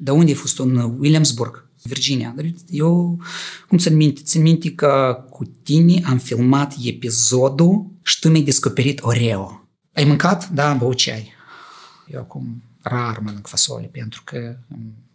De unde ai fost în Williamsburg, Virginia. Eu, cum să minte, țin minte că cu tine am filmat episodul și tu mi-ai descoperit Oreo. Ai mâncat? Da, am băut ceai. Eu acum rar mănânc fasole pentru că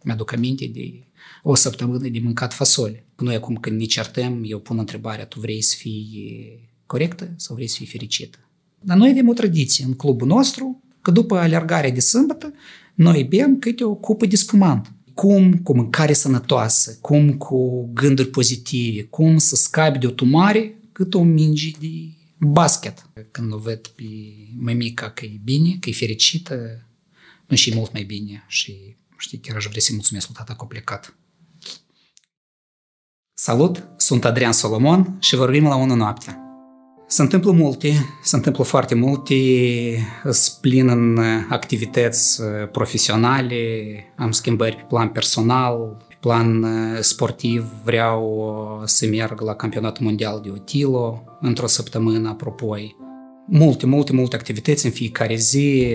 mi-aduc aminte de o săptămână de mâncat fasole. Noi acum când ne certăm, eu pun întrebarea, tu vrei să fii corectă sau vrei să fii fericită? Dar noi avem o tradiție în clubul nostru că după alergarea de sâmbătă, noi bem câte o cupă de spumant. Cum cu mâncare sănătoasă, cum cu gânduri pozitive, cum să scapi de o tumare cât o minge de basket. Când o văd pe mămica că e bine, că e fericită, nu și mult mai bine și știi, chiar aș vrea să-i mulțumesc lui tata că a plecat. Salut, sunt Adrian Solomon și vorbim la 1 noaptea. Se întâmplă multe, se întâmplă foarte multe, sunt plin în activități profesionale, am schimbări pe plan personal, pe plan sportiv vreau să merg la campionatul mondial de Otilo într-o săptămână apropoi. Multe, multe, multe activități în fiecare zi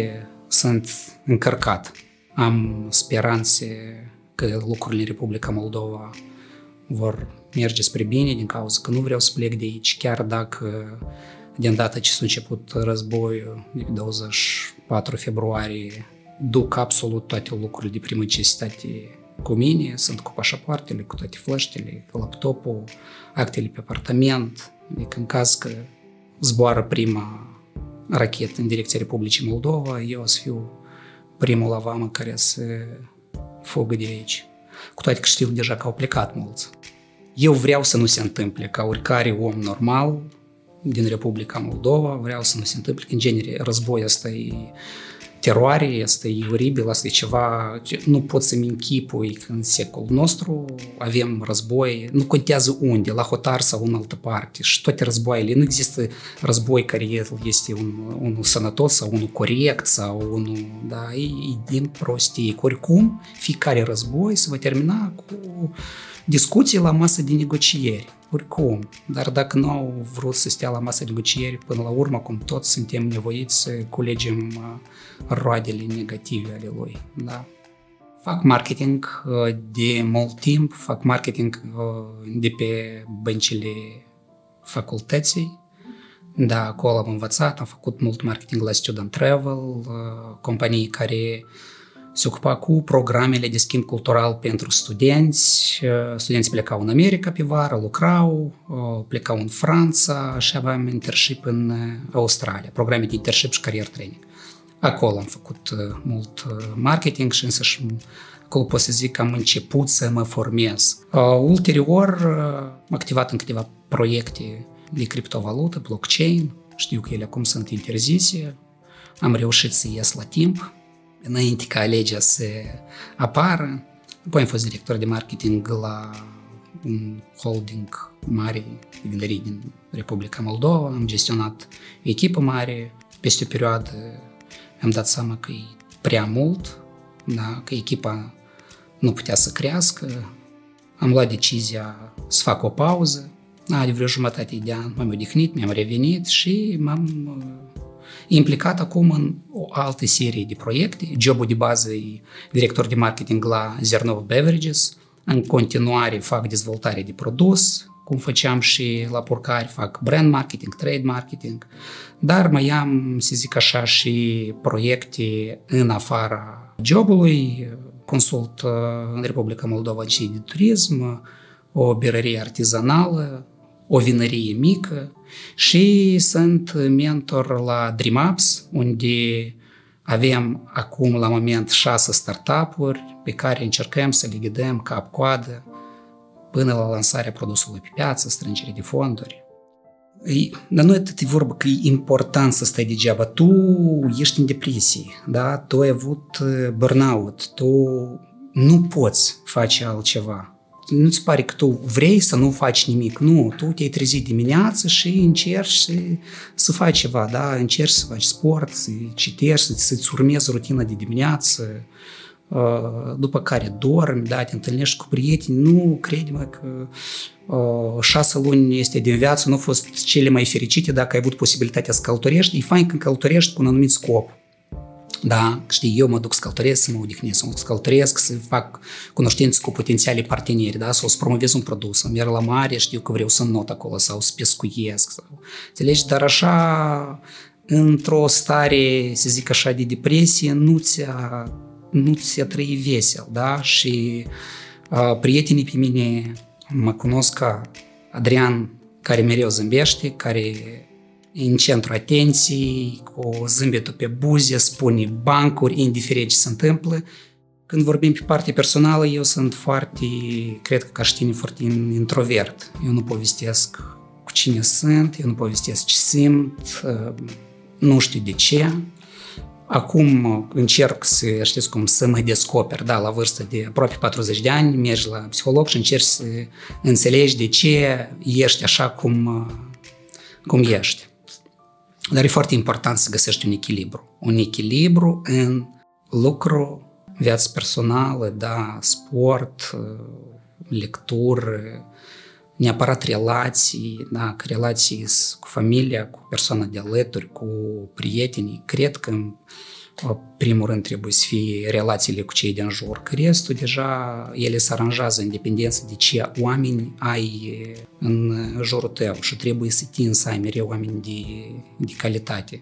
sunt încărcat. Am speranțe că lucrurile în Republica Moldova vor merge spre bine din cauza că nu vreau să plec de aici, chiar dacă de îndată ce s-a început războiul de 24 februarie duc absolut toate lucrurile de primă necesitate cu mine, sunt cu pașapoartele, cu toate flaștele, cu laptopul, actele pe apartament, adică în caz că zboară prima rachetă în direcția Republicii Moldova, eu o să fiu primul la vamă care să fugă de aici. Cu toate că știu deja că au plecat mulți. Eu vreau să nu se întâmple ca oricare om normal din Republica Moldova, vreau să nu se întâmple, că în genere războiul ăsta e teroare, este oribil, asta e ceva, nu pot să-mi închipui că în secolul nostru avem război, nu contează unde, la hotar sau în altă parte și toate războaiele, nu există război care este un, unul sănătos sau unul corect sau unul, da, e, e din prostie. Oricum, fiecare război se va termina cu discuții la masă de negocieri, oricum. Dar dacă nu au vrut să stea la masă de negocieri, până la urmă, cum toți suntem nevoiți să culegem roadele negative ale lui. Da? Fac marketing de mult timp, fac marketing de pe băncile facultății, da, acolo am învățat, am făcut mult marketing la Student Travel, companii care se ocupa cu programele de schimb cultural pentru studenți. Studenții plecau în America pe vară, lucrau, plecau în Franța și aveam internship în Australia, programe de internship și career training. Acolo am făcut mult marketing și însă și acolo pot să zic că am început să mă formez. Ulterior am activat în câteva proiecte de criptovalută, blockchain, știu că ele acum sunt interzise, am reușit să ies la timp, înainte ca legea să apară. Apoi am fost director de marketing la un holding mare de vinării din Republica Moldova, am gestionat echipă mare, peste o perioadă am dat seama că e prea mult, da, că echipa nu putea să crească, am luat decizia să fac o pauză, da, de vreo jumătate de an m-am odihnit, mi-am revenit și m-am implicat acum în o altă serie de proiecte. Jobul de bază e director de marketing la Zernov Beverages. În continuare fac dezvoltare de produs, cum făceam și la Purcari, fac brand marketing, trade marketing, dar mai am, să zic așa, și proiecte în afara jobului, consult uh, în Republica Moldova și de turism, o birărie artizanală, o vinărie mică și sunt mentor la DreamApps, unde avem acum la moment șase startup-uri pe care încercăm să le ghidăm cap-coadă până la lansarea produsului pe piață, strângere de fonduri. Ei, dar nu e atât vorba că e important să stai degeaba. Tu ești în depresie, da? tu ai avut uh, burnout, tu nu poți face altceva nu-ți pare că tu vrei să nu faci nimic. Nu, tu te-ai trezit dimineață și încerci să, să faci ceva, da? Încerci să faci sport, să citești, să-ți urmezi rutina de dimineață, uh, după care dormi, da, te întâlnești cu prieteni, nu crede-mă că uh, șase luni este din viață, nu au fost cele mai fericite dacă ai avut posibilitatea să călătorești, e fain când călătorești cu un anumit scop. Da, știi, eu mă duc să călătoresc, să mă odihnesc, să mă duc să călătoresc, să fac cunoștințe cu potențialii parteneri, da, sau să promovez un produs, să merg la mare, știu că vreau să not acolo, sau să pescuiesc, sau... Înțelegi? Dar așa, într-o stare, să zic așa, de depresie, nu ți-a, nu ți-a trăi vesel, da? Și uh, prietenii pe mine mă cunosc ca Adrian, care mereu zâmbește, care în centru atenției, cu zâmbetul pe buze, spune bancuri, indiferent ce se întâmplă. Când vorbim pe partea personală, eu sunt foarte, cred că ca și tine, foarte introvert. Eu nu povestesc cu cine sunt, eu nu povestesc ce simt, uh, nu știu de ce. Acum încerc să, știți cum, să mă descoper, da, la vârstă de aproape 40 de ani, mergi la psiholog și încerci să înțelegi de ce ești așa cum, uh, cum ești. Dar e foarte important să găsești un echilibru. Un echilibru în lucru, viață personală, da, sport, lectură, neapărat relații, da, relații cu familia, cu persoana de alături, cu prietenii. Cred că primul rând trebuie să fie relațiile cu cei din jur, că restul deja ele se aranjează în dependență de ce oameni ai în jurul tău și trebuie să tin să ai mereu oameni de, de calitate.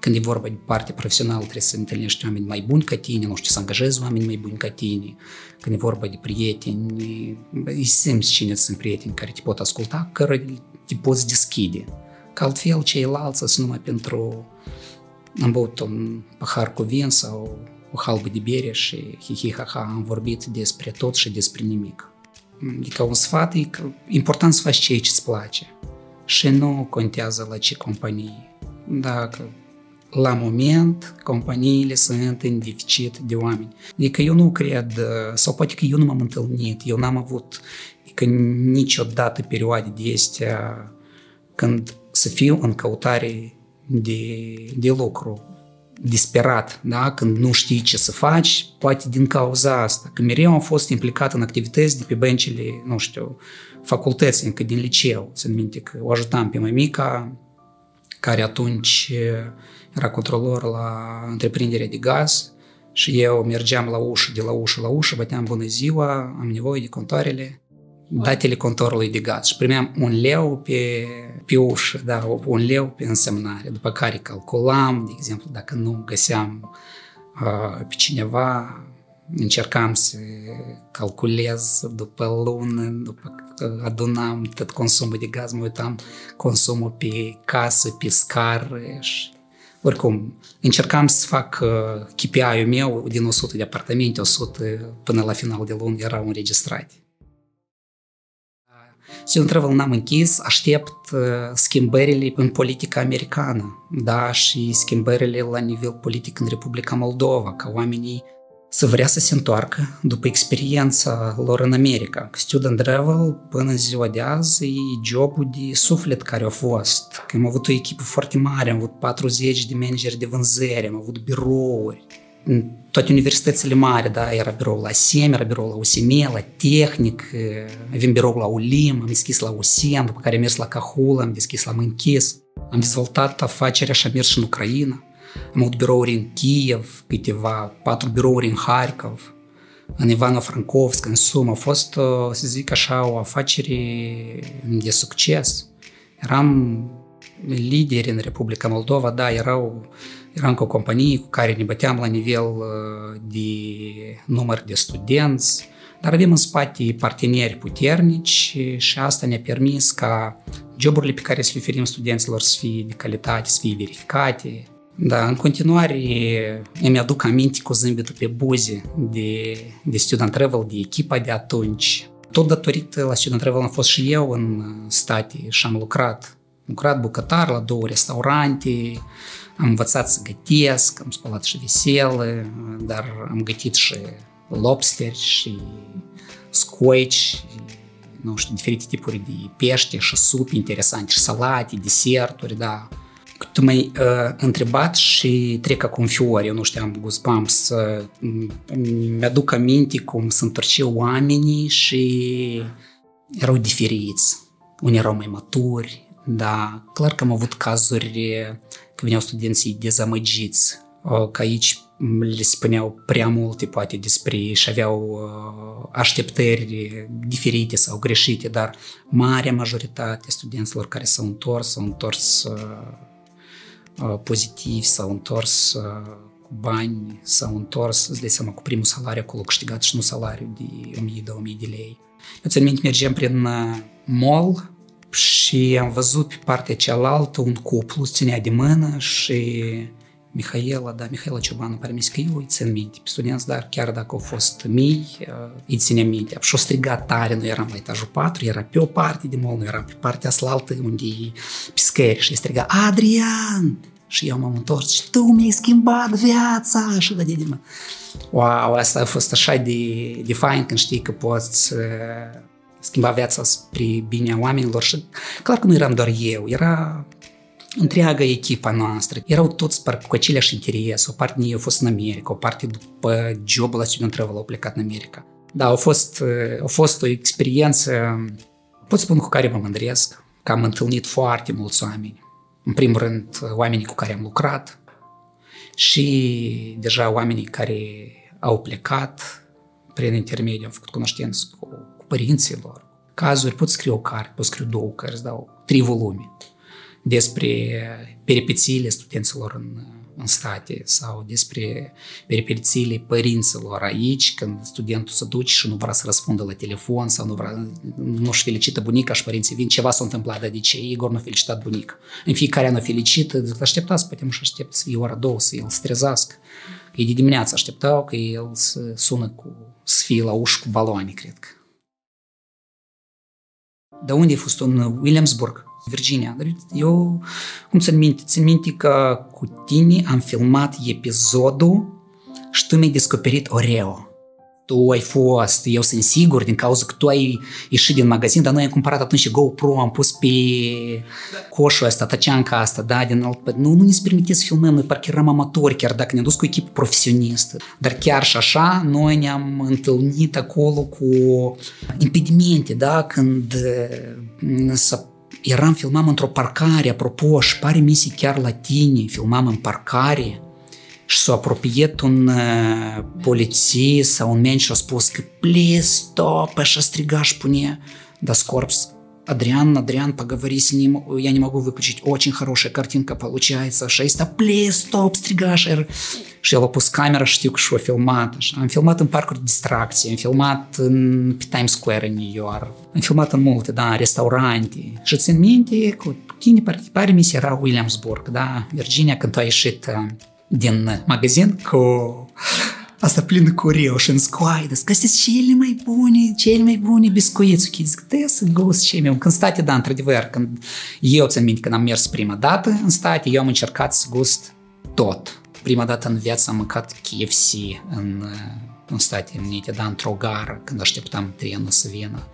Când e vorba de parte profesională, trebuie să întâlnești oameni mai buni ca tine, nu știu, să angajezi oameni mai buni ca tine. Când e vorba de prieteni, îi simți cine sunt prieteni care te pot asculta, care te poți deschide. Că altfel ceilalți sunt numai pentru am băut un pahar cu vin sau o halbă de bere și hi-hi-ha-ha am vorbit despre tot și despre nimic. Adică un sfat e că important să faci ceea ce îți place și nu contează la ce companie. Dacă la moment companiile sunt în deficit de oameni. Adică eu nu cred, sau poate că eu nu m-am întâlnit, eu n-am avut adică niciodată perioade de astea când să fiu în căutare de, de lucru disperat, da? când nu știi ce să faci, poate din cauza asta. Că mereu am fost implicat în activități de pe băncile, nu știu, facultăți, încă din liceu. Țin minte că o ajutam pe mămica, care atunci era controlor la întreprinderea de gaz și eu mergeam la ușă, de la ușă la ușă, băteam bună ziua, am nevoie de contoarele datele contorului de gaz și primeam un leu pe, pe ușă, da, un leu pe însemnare, după care calculam, de exemplu, dacă nu găseam uh, pe cineva, încercam să calculez după lună, după că adunam tot consumul de gaz, mă uitam consumul pe casă, pe scară și oricum, încercam să fac uh, KPI-ul meu din 100 de apartamente, 100 până la final de lună erau înregistrate. Student Travel n-am închis, aștept uh, schimbările în politica americană, da, și schimbările la nivel politic în Republica Moldova, ca oamenii să vrea să se întoarcă după experiența lor în America. Student Travel, până în ziua de azi, e jobul de suflet care a fost. Că am avut o echipă foarte mare, am avut 40 de manageri de vânzări, am avut birouri, toate universitățile mari, da, era birou la SEM, era birou la USM, la Tehnic, avem birou la ULIM, am deschis la USEM, după care am mers la Cahul, am deschis la Mânchis. Am dezvoltat afacerea și am mers și în Ucraina. Am avut birouri în Kiev, câteva, patru birouri în Harkov, în Ivano-Frankovsk, în Sum. A fost, să zic așa, o afacere de succes. Eram lideri în Republica Moldova, da, erau Eram cu o companie cu care ne băteam la nivel uh, de număr de studenți, dar avem în spate parteneri puternici și asta ne-a permis ca joburile pe care să le oferim studenților să fie de calitate, să fie verificate. Da, în continuare îmi aduc aminte cu zâmbetul pe buze de, de Student Travel, de echipa de atunci. Tot datorită la Student Travel am fost și eu în state și am lucrat. Am lucrat bucătar la două restaurante, am învățat să gătesc, am spălat și vesele, dar am gătit și lobster și scoici, nu știu, diferite tipuri de pește și supi interesante, și salate, deserturi, da. Tu m-ai uh, întrebat și trec acum fiori, eu nu știam, guzbam să mi-aduc aminte cum se întorceau oamenii și erau diferiți. Unii erau mai maturi, da, clar că am avut cazuri că veneau studenții dezamăgiți că aici le spuneau prea multe poate despre ei și aveau așteptări diferite sau greșite, dar marea majoritate studenților care s-au întors, s-au întors pozitiv, s-au întors cu bani, s-au întors, îți dai seama, cu primul salariu acolo câștigat și nu salariu de 1000-2000 de lei. Eu țin minte, mergem prin mall și am văzut pe partea cealaltă un cuplu ținea de mână și Mihaela, da, Mihaela Ciobanu, pare mi că eu îi țin minte pe studenți, dar chiar dacă au fost mii, îi ține minte. Și-o strigat tare, noi eram la etajul 4, era pe o parte de mall, noi eram pe partea slaltă unde e piscări și striga Adrian! Și eu m-am întors și tu mi-ai schimbat viața și de de Wow, asta a fost așa de, de fain când știi că poți schimba viața spre binea oamenilor și clar că nu eram doar eu, era întreaga echipa noastră. Erau toți parcă cu aceleași interese. O parte din ei a fost în America, o parte după jobul la student travel au plecat în America. Da, a fost, a fost o experiență, pot spune, cu care mă mândresc, că am întâlnit foarte mulți oameni. În primul rând, oamenii cu care am lucrat și deja oamenii care au plecat prin intermediu, am făcut cunoștință cu, cu părinții lor. Cazuri, pot scrie o carte, pot scrie două cărți, dau trei volume despre peripețiile studenților în, în state sau despre peripețiile părinților aici, când studentul se duce și nu vrea să răspundă la telefon sau nu vrea, nu-și felicită bunica și părinții vin, ceva s-a întâmplat, dar de ce Igor nu a felicitat bunica? În fiecare an o felicită, zic, așteptați, poate și aștept să fie ora două, să el strezească. Ei de dimineață așteptau că el să sună cu, să fie la ușă cu baloane, cred că. De unde a fost în Williamsburg? Virginia. Eu, cum să minte, țin minte că cu tine am filmat episodul și tu mi-ai descoperit Oreo. Tu ai fost, eu sunt sigur, din cauza că tu ai ieșit din magazin, dar noi am cumpărat atunci GoPro, am pus pe coșul ăsta, taceanca asta, da, din alt... Nu, nu ne permite să filmăm, noi parcă eram amatori, chiar dacă ne-am dus cu echipă profesionistă. Dar chiar și așa, noi ne-am întâlnit acolo cu impedimente, da, când să eram, filmam într-o parcare, apropo, și pare mi se chiar la tine, filmam în parcare что апропиет он э, полициса, он меньше спуска. Плиз, то, пеша стригаш пуне. Да скорбс. Адриан, Адриан, поговори с ним, я не могу выключить, очень хорошая картинка получается, шесть, а плиз, стоп, стригашер. Шел опус камера, штюк, шо филмат. Ам филмат паркур дистракции, филмат Тайм Сквер Нью-Йорк. Ам филмат мулти, да, ресторанти. Шицин минти, кутини пари миссия Уильямсбург, да, Вирджиния, кантуайшит, э, multe, da, restaurante. Și țin minte, cu tine pare mi se era Williamsburg, da, Virginia, când tu ai ieșit din magazin cu asta plină cu Oreo și în scoaidă, că astea cele mai bune, cele mai bune biscuiți. Și zic, te să gust ce meu. Când state, da, într-adevăr, când eu țin minte, când am mers prima dată în state, eu am încercat să gust tot. Prima dată în viață am mâncat KFC în, în Statele Unite, da, într-o gară, când așteptam trenul să vină.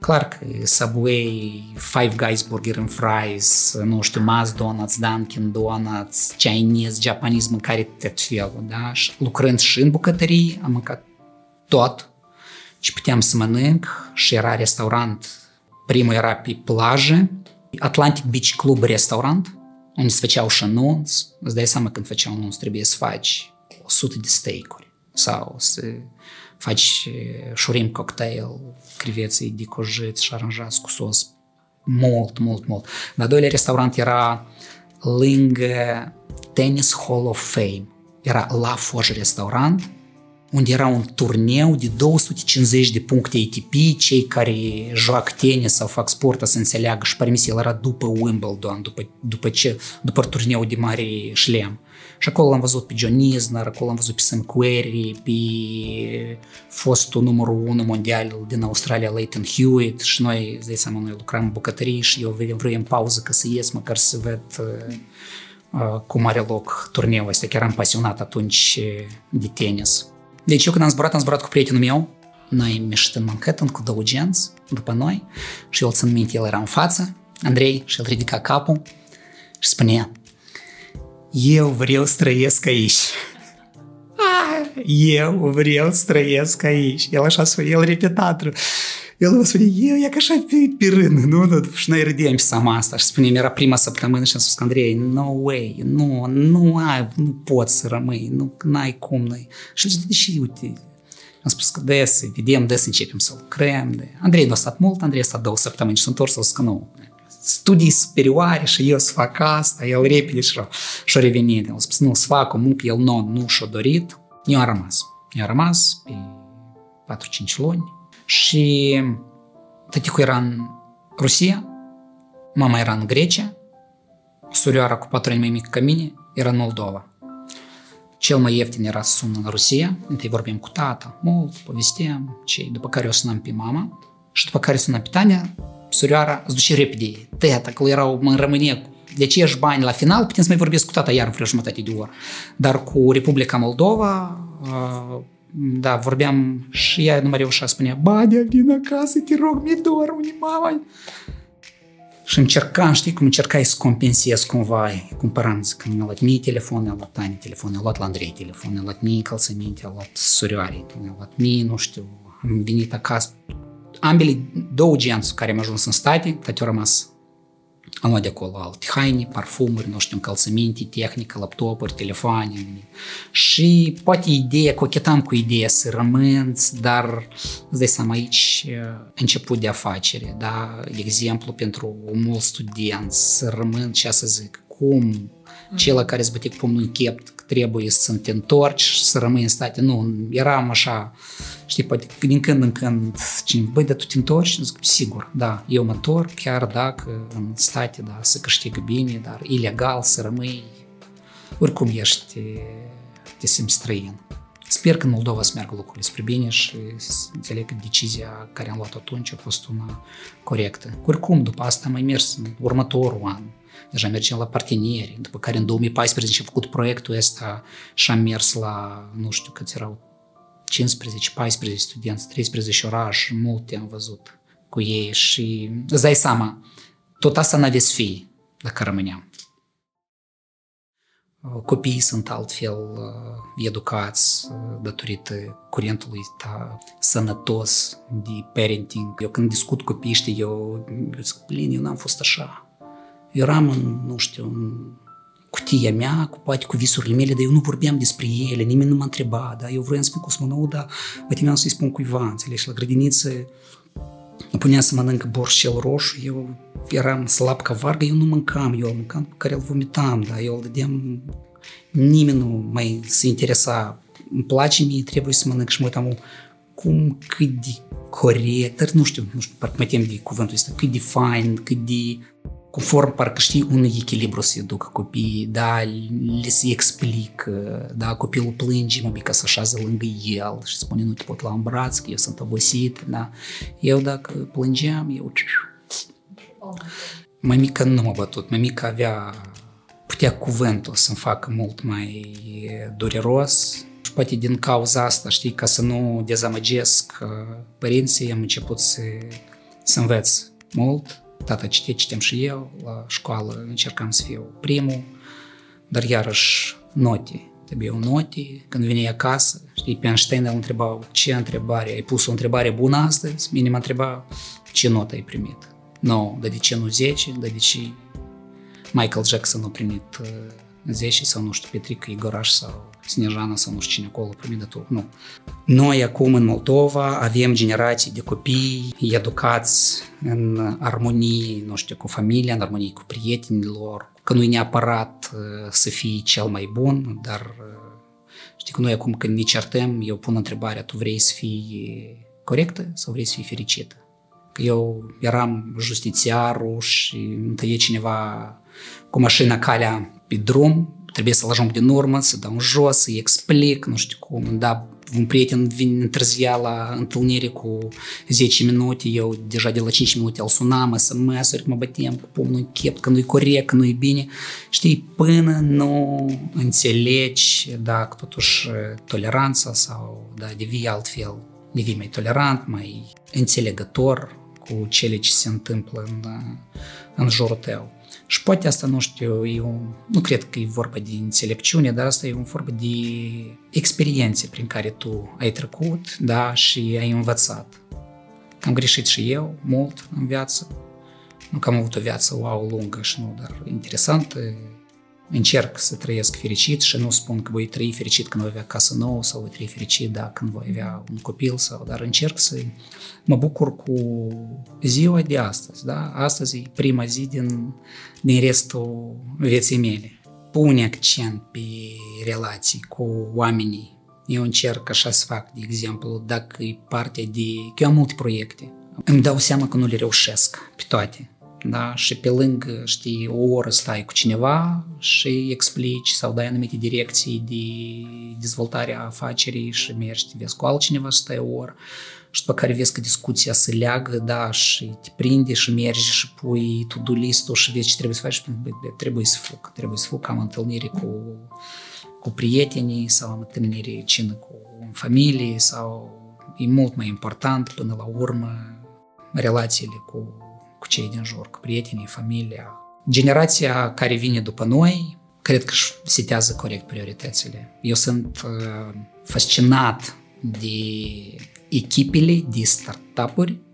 Clar că Subway, Five Guys Burger and Fries, nu știu, Maz Donuts, Dunkin Donuts, Chinese, Japanese, mâncare tot felul, da? Și lucrând și în bucătării, am mâncat tot ce puteam să mănânc și era restaurant, primul era pe plajă, Atlantic Beach Club restaurant, unde se făceau și anunți, îți dai seama când făceau anunț, trebuie să faci 100 de steak-uri sau să faci șurim cocktail, creveții decojiți și șaranjați cu sos mult, mult, mult. Dar doilea restaurant era lângă Tennis Hall of Fame. Era La Forge restaurant, unde era un turneu de 250 de puncte ATP, cei care joacă tenis sau fac sport să înțeleagă și pare el era după Wimbledon, după, după, ce, după turneul de mare șlem. Și acolo am văzut pe John Isner, acolo am văzut pe Sam Querrey, pe fostul numărul 1 mondial din Australia, Leighton Hewitt și noi, îți dai seama, noi lucram în bucătării și eu vreau în pauză ca să ies măcar să văd uh, cum are loc turneul ăsta. Chiar am pasionat atunci de tenis. Deci eu când am zburat, am zburat cu prietenul meu, noi am ieșit în Manhattan cu două genți după noi și el țin minte, el era în față, Andrei, și el ridica capul și spunea eu vreau să trăiesc aici. Eu vreau să trăiesc aici. El așa spune, el repetat. El vă spune, eu e ca așa pe, pe rând, nu? nu? Și noi râdeam pe sama asta și spunem, era prima săptămână și am spus, Andrei, no way, nu, nu ai, nu poți să rămâi, nu ai cum noi. Și zice, deși, uite, am spus că des, vedem, des începem să lucrăm. De... Andrei nu a stat mult, Andrei a stat două săptămâni și s-a întors să că nu. O muncă, el nu, nu și-a dorit. Eu am rămas. Eu am rămas pe 4-5 luni și tăticul era în Rusia, mama era în Grecia, surioara cu patru ani mai mică ca mine era în Moldova. Cel mai ieftin era să sună în Rusia, întâi vorbim cu tata, mult, povesteam, ce, după care o sunam pe mama și după care sunam pe Tania, surioara îți duce repede, teta, că erau în România de acești bani la final, putem să mai vorbesc cu tata iar în vreo jumătate de oră. Dar cu Republica Moldova, da, vorbeam și ea nu mai reușea, spunea, Badea, vin acasă, te rog, mi-e dor, unii mama. Și încercam, știi, cum încercai să compensez cumva, cumpăram, când mi-a luat mie telefon, mi-a luat Tani telefon, mi-a luat la Andrei telefon, mi-a luat mie încălțăminte, mi-a luat surioare, mi-a luat mie, nu știu, am venit acasă. Ambele două genți care am ajuns în state, toate au rămas am luat de acolo alte haine, parfumuri, nu știu, încălțăminte, tehnică, laptopuri, telefoane. Și poate ideea, cochetam cu ideea să rămân, dar îți dai seama aici început de afacere, da? Exemplu pentru mulți studenți să rămân, ce să zic, cum cel care îți băte cu pumnul în chept trebuie să te întorci, să rămâi în state. Nu, eram așa, știi, poate din când în când, cine, băi, dar tu te întorci? Zic, sigur, da, eu mă întorc, chiar dacă în state, da, să câștigă bine, dar ilegal să rămâi, oricum ești, te simți străin. Sper că în Moldova să meargă lucrurile spre bine și înțeleg că decizia care am luat atunci a fost una corectă. Oricum, după asta am mai mers în următorul an deja mergem la parteneri, după care în 2014 am făcut proiectul ăsta și am mers la, nu știu câți erau, 15, 14 studenți, 13 oraș, multe am văzut cu ei și îți dai seama, tot asta n-aveți fi dacă rămâneam. Copiii sunt altfel educați datorită curentului ta sănătos de parenting. Eu când discut cu copiii eu zic, plin, eu n-am fost așa eram în, nu știu, în cutia mea, cu poate cu visurile mele, dar eu nu vorbeam despre ele, nimeni nu m-a întrebat, da? Eu vreau să fiu cosmonaut, dar mă temeam să-i spun cuiva, înțelegi? La grădiniță mă puneam să mănânc borș roșu, eu eram slab ca vargă, eu nu mâncam, eu mâncam pe care îl vomitam, da? Eu îl dădeam, nimeni nu mai se interesa, îmi place mie, trebuie să mănânc și mă uitam cum, cât de corect, nu știu, nu știu, parcă mă tem de cuvântul ăsta, cât de fine, cât de conform parcă știi un echilibru să ducă copiii, da, le se explic, da, copilul plânge, mă ca să așează lângă el și spune nu te pot la un braț, că eu sunt obosit, da. Eu dacă plângeam, eu... Mămica nu m-a bătut, mămica avea, putea cuvântul să-mi facă mult mai dureros. Și poate din cauza asta, știi, ca să nu dezamăgesc părinții, am început să, să înveț mult, tata cite, citem și eu, la școală încercam să fiu primul, dar iarăși note. Trebuiau note, când vine acasă, știi, pe Einstein îl întrebau ce întrebare, ai pus o întrebare bună astăzi? Minim întreba ce notă ai primit. Nu, no, dar de ce nu 10, dar de ce Michael Jackson a primit 10 sau nu știu, Petrica Igoraș sau Snejana sau nu știu cine acolo primit de tot. Nu. Noi acum în Moldova avem generații de copii educați în armonie, nu știu, cu familia, în armonie cu prietenilor, că nu e neapărat să fie cel mai bun, dar știi că noi acum când ne certăm, eu pun întrebarea, tu vrei să fii corectă sau vrei să fii fericită? Că eu eram justițiarul și îmi tăie cineva cu mașina calea pe drum, trebuie să-l ajung din urmă, să dau jos, să-i explic, nu știu cum, da, un prieten vine întârzia la întâlnire cu 10 minute, eu deja de la 5 minute îl sunam, SMS-uri, mă băteam cu pumnul chept, că nu-i corect, că nu-i bine. Știi, până nu înțelegi dacă totuși toleranța sau da, devii altfel, devii mai tolerant, mai înțelegător cu cele ce se întâmplă în, în jurul tău. Și poate asta, nu știu, e un, nu cred că e vorba de înțelepciune, dar asta e un vorba de experiențe prin care tu ai trecut, da, și ai învățat. Am greșit și eu mult în viață. Nu că am avut o viață wow lungă și nu, dar interesantă. Încerc să trăiesc fericit și nu spun că voi trăi fericit când voi avea casă nouă sau voi trăi fericit da, când voi avea un copil sau, dar încerc să mă bucur cu ziua de astăzi. Da? Astăzi e prima zi din, din restul vieții mele. Pune accent pe relații cu oamenii eu încerc așa să fac, de exemplu, dacă e parte de... Eu am multe proiecte. Îmi dau seama că nu le reușesc pe toate. Da? Și pe lângă, știi, o oră stai cu cineva și explici sau dai anumite direcții de dezvoltare a afacerii și mergi, te vezi cu altcineva și stai o oră și după care vezi că discuția se leagă, da, și te prinde și mergi și pui to-do list și vezi ce trebuie să faci, trebuie să fug, trebuie să fug, am întâlnire cu cu prietenii sau am întâlniri cină cu familie sau e mult mai important până la urmă relațiile cu, cu cei din jur, cu prietenii, familia. Generația care vine după noi, cred că își setează corect prioritățile. Eu sunt uh, fascinat de echipele de startup-uri pe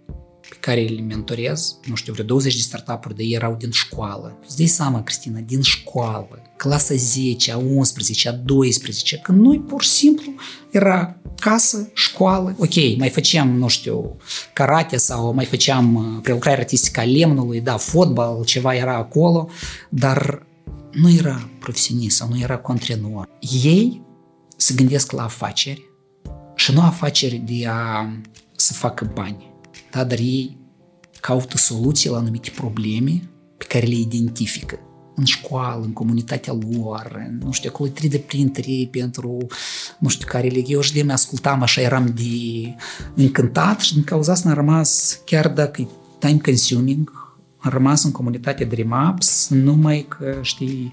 care le mentorez, nu știu, vreo 20 de startup-uri, de erau din școală. Îți dai seama, Cristina, din școală, clasa 10, a 11, a 12, când noi pur și simplu era casă, școală, ok, mai făceam, nu știu, karate sau mai făceam uh, prelucrare artistică a lemnului, da, fotbal, ceva era acolo, dar nu era profesionist sau nu era contrenor. Ei se gândesc la afaceri și nu afaceri de a să facă bani da? dar ei caută soluții la anumite probleme pe care le identifică în școală, în comunitatea lor, nu știu, acolo 3D printeri pentru, nu știu, care le eu și de ascultam, așa eram de încântat și din cauza asta am rămas, chiar dacă e time consuming, am rămas în comunitatea DreamUps, numai că, știi,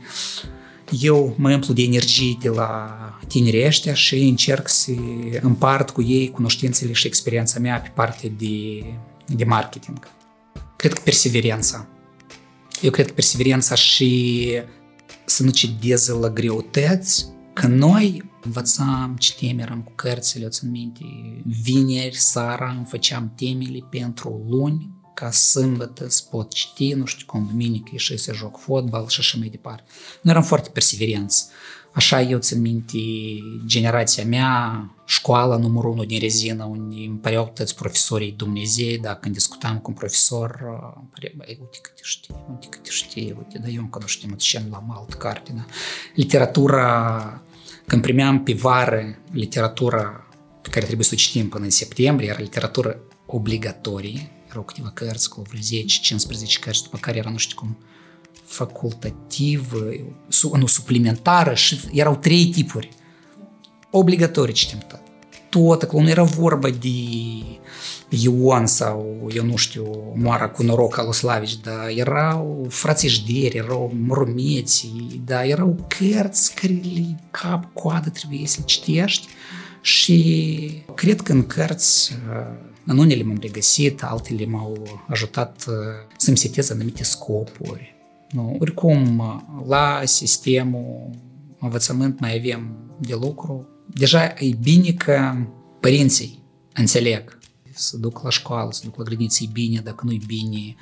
eu mă împlu de energie de la tinerii ăștia și încerc să împart cu ei cunoștințele și experiența mea pe parte de, de marketing. Cred că perseverența. Eu cred că perseverența și să nu cedeze la greutăți, că noi învățam, citim, eram cu cărțile, țin minte, vineri, seara, îmi făceam temele pentru luni, ca sâmbătă să pot citi, nu știu cum, duminică ieși să joc fotbal și așa mai departe. Noi eram foarte perseverenți. Așa eu țin minte generația mea, școala numărul unu din rezină, unde îmi păreau toți profesorii Dumnezei, dar când discutam cu un profesor, îmi părea, băi, uite cât te știi, uite cât te știi, uite, dar eu încă nu știm, ce la alt carte, da? Literatura, când primeam pe vară literatura pe care trebuie să o citim până în septembrie, era literatură obligatorie, erau câteva cărți cu vreo 10-15 cărți, după care era nu știu cum facultativă, nu, suplimentară și erau trei tipuri. Obligatorii citim tot. Tot, acolo nu era vorba de Ion sau, eu nu știu, Moara cu noroc al Slavici, dar erau frațișderi, erau moromeții, dar erau cărți care le cap, coadă trebuie să le citești și cred că în cărți în unele m-am regăsit, altele m-au ajutat uh, să-mi setez anumite scopuri. Nu, oricum, uh, la sistemul învățământ mai avem de lucru. Deja e bine că părinții înțeleg. Să duc la școală, să duc la grădiniță, e bine, dacă nu e bine,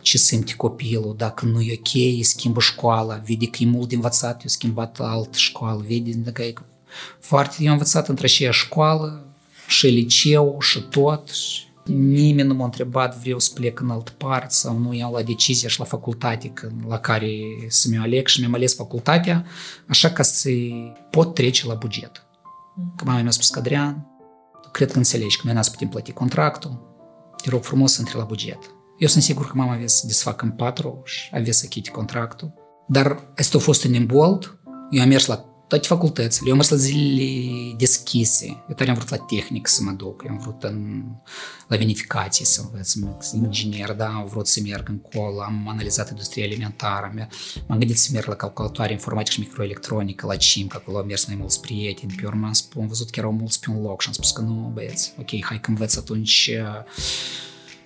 ce simte copilul, dacă nu e ok, schimbă școala, vede că e mult de învățat, eu schimbat altă școală, vede dacă e foarte de învățat între aceeași școală, și liceu și tot. Nimeni nu m-a întrebat vreau să plec în altă parte sau nu iau la decizie și la facultate la care să mi aleg și mi-am ales facultatea, așa ca să pot trece la buget. Că mama mi-a spus că Adrian, cred că înțelegi că noi n să putem plăti contractul, te rog frumos să intri la buget. Eu sunt sigur că mama avea să desfacă în patru și avea să chite contractul. Dar asta a fost în imbold, eu am mers la toate facultățile. Eu am mers la zilele deschise. Eu tare am vrut la tehnic să mă duc. Eu am vrut în, la vinificații să învăț, să inginer, da, am vrut să merg încolo. Am analizat industria alimentară. M-am gândit să merg la calculatoare informatică și microelectronică, la CIM, că acolo am mers mai mulți prieteni. Pe urmă am, spus, am văzut că erau mulți pe un loc și am spus că nu, băieți, ok, hai că învăț atunci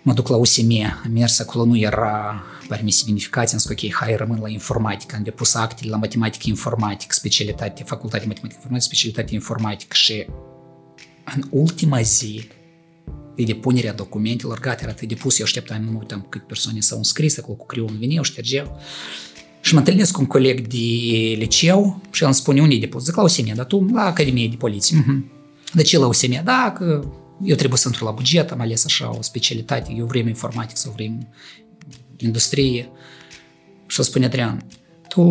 mă duc la USM, am mers acolo, nu era permis vinificație, am zis ok, hai rămân la informatică, am depus actele la matematică informatică, specialitate, facultate matematică informatică, specialitate informatică și în ultima zi de depunerea documentelor, gata, era depus, eu așteptam, nu uitam câte persoane s-au înscris, acolo cu creionul veneau, ștergeau. Și mă întâlnesc cu un coleg de liceu și el îmi spune, unde e depus? Zic, la USM, dar tu la Academie de Poliție. Uh-huh. De ce la USM? Da, că eu trebuie să intru la buget, am ales așa o specialitate, eu vrem informatic sau vrem industrie. Și spune Adrian, tu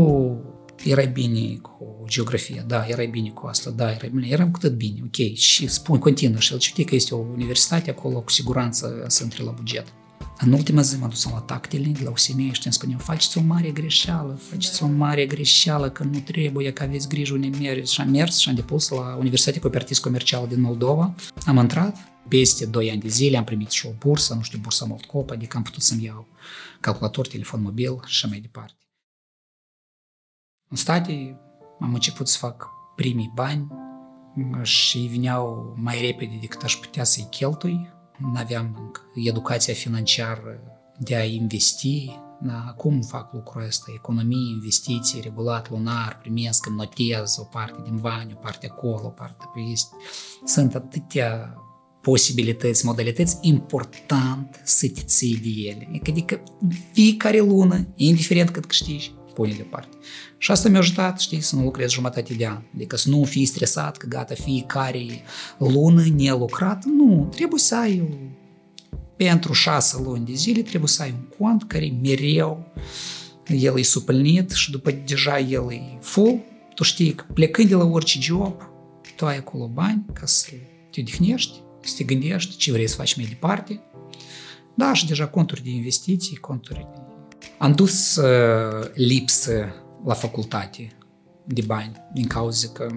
erai bine cu geografia, da, erai bine cu asta, da, erai bine, eram cât bine, ok. Și spun, continuă și el știe că este o universitate acolo, cu siguranță să intre la buget. În ultima zi m-am dus la tactile de la USM și îmi spuneau, faceți o mare greșeală, faceți o mare greșeală, că nu trebuie, că aveți grijă unde mergeți. Și am mers și am depus la Universitatea Cooperativ Comercială din Moldova. Am intrat, peste 2 ani de zile am primit și o bursă, nu știu, bursa Moldcop, adică am putut să-mi iau calculator, telefon mobil și mai departe. În state am început să fac primii bani și veneau mai repede decât aș putea să-i cheltui. Nu aveam educația financiară de a investi. Da, cum fac lucrul ăsta? Economie, investiții, regulat, lunar, primesc, îmi notez o parte din bani, o parte acolo, o parte pe este. Sunt atâtea posibilități, modalități, important să te ții de ele. Adică fiecare lună, indiferent cât câștigi, pune deoparte. Și asta mi-a ajutat, știi, să nu lucrez jumătate de an. Adică să nu fii stresat că gata, fiecare lună nelucrat. Nu, trebuie să ai pentru șase luni de zile trebuie să ai un cont care mereu el e suplnit și după deja el e full, tu știi că plecând de la orice job, tu Am dus uh, lipsă la facultate de bani din cauza că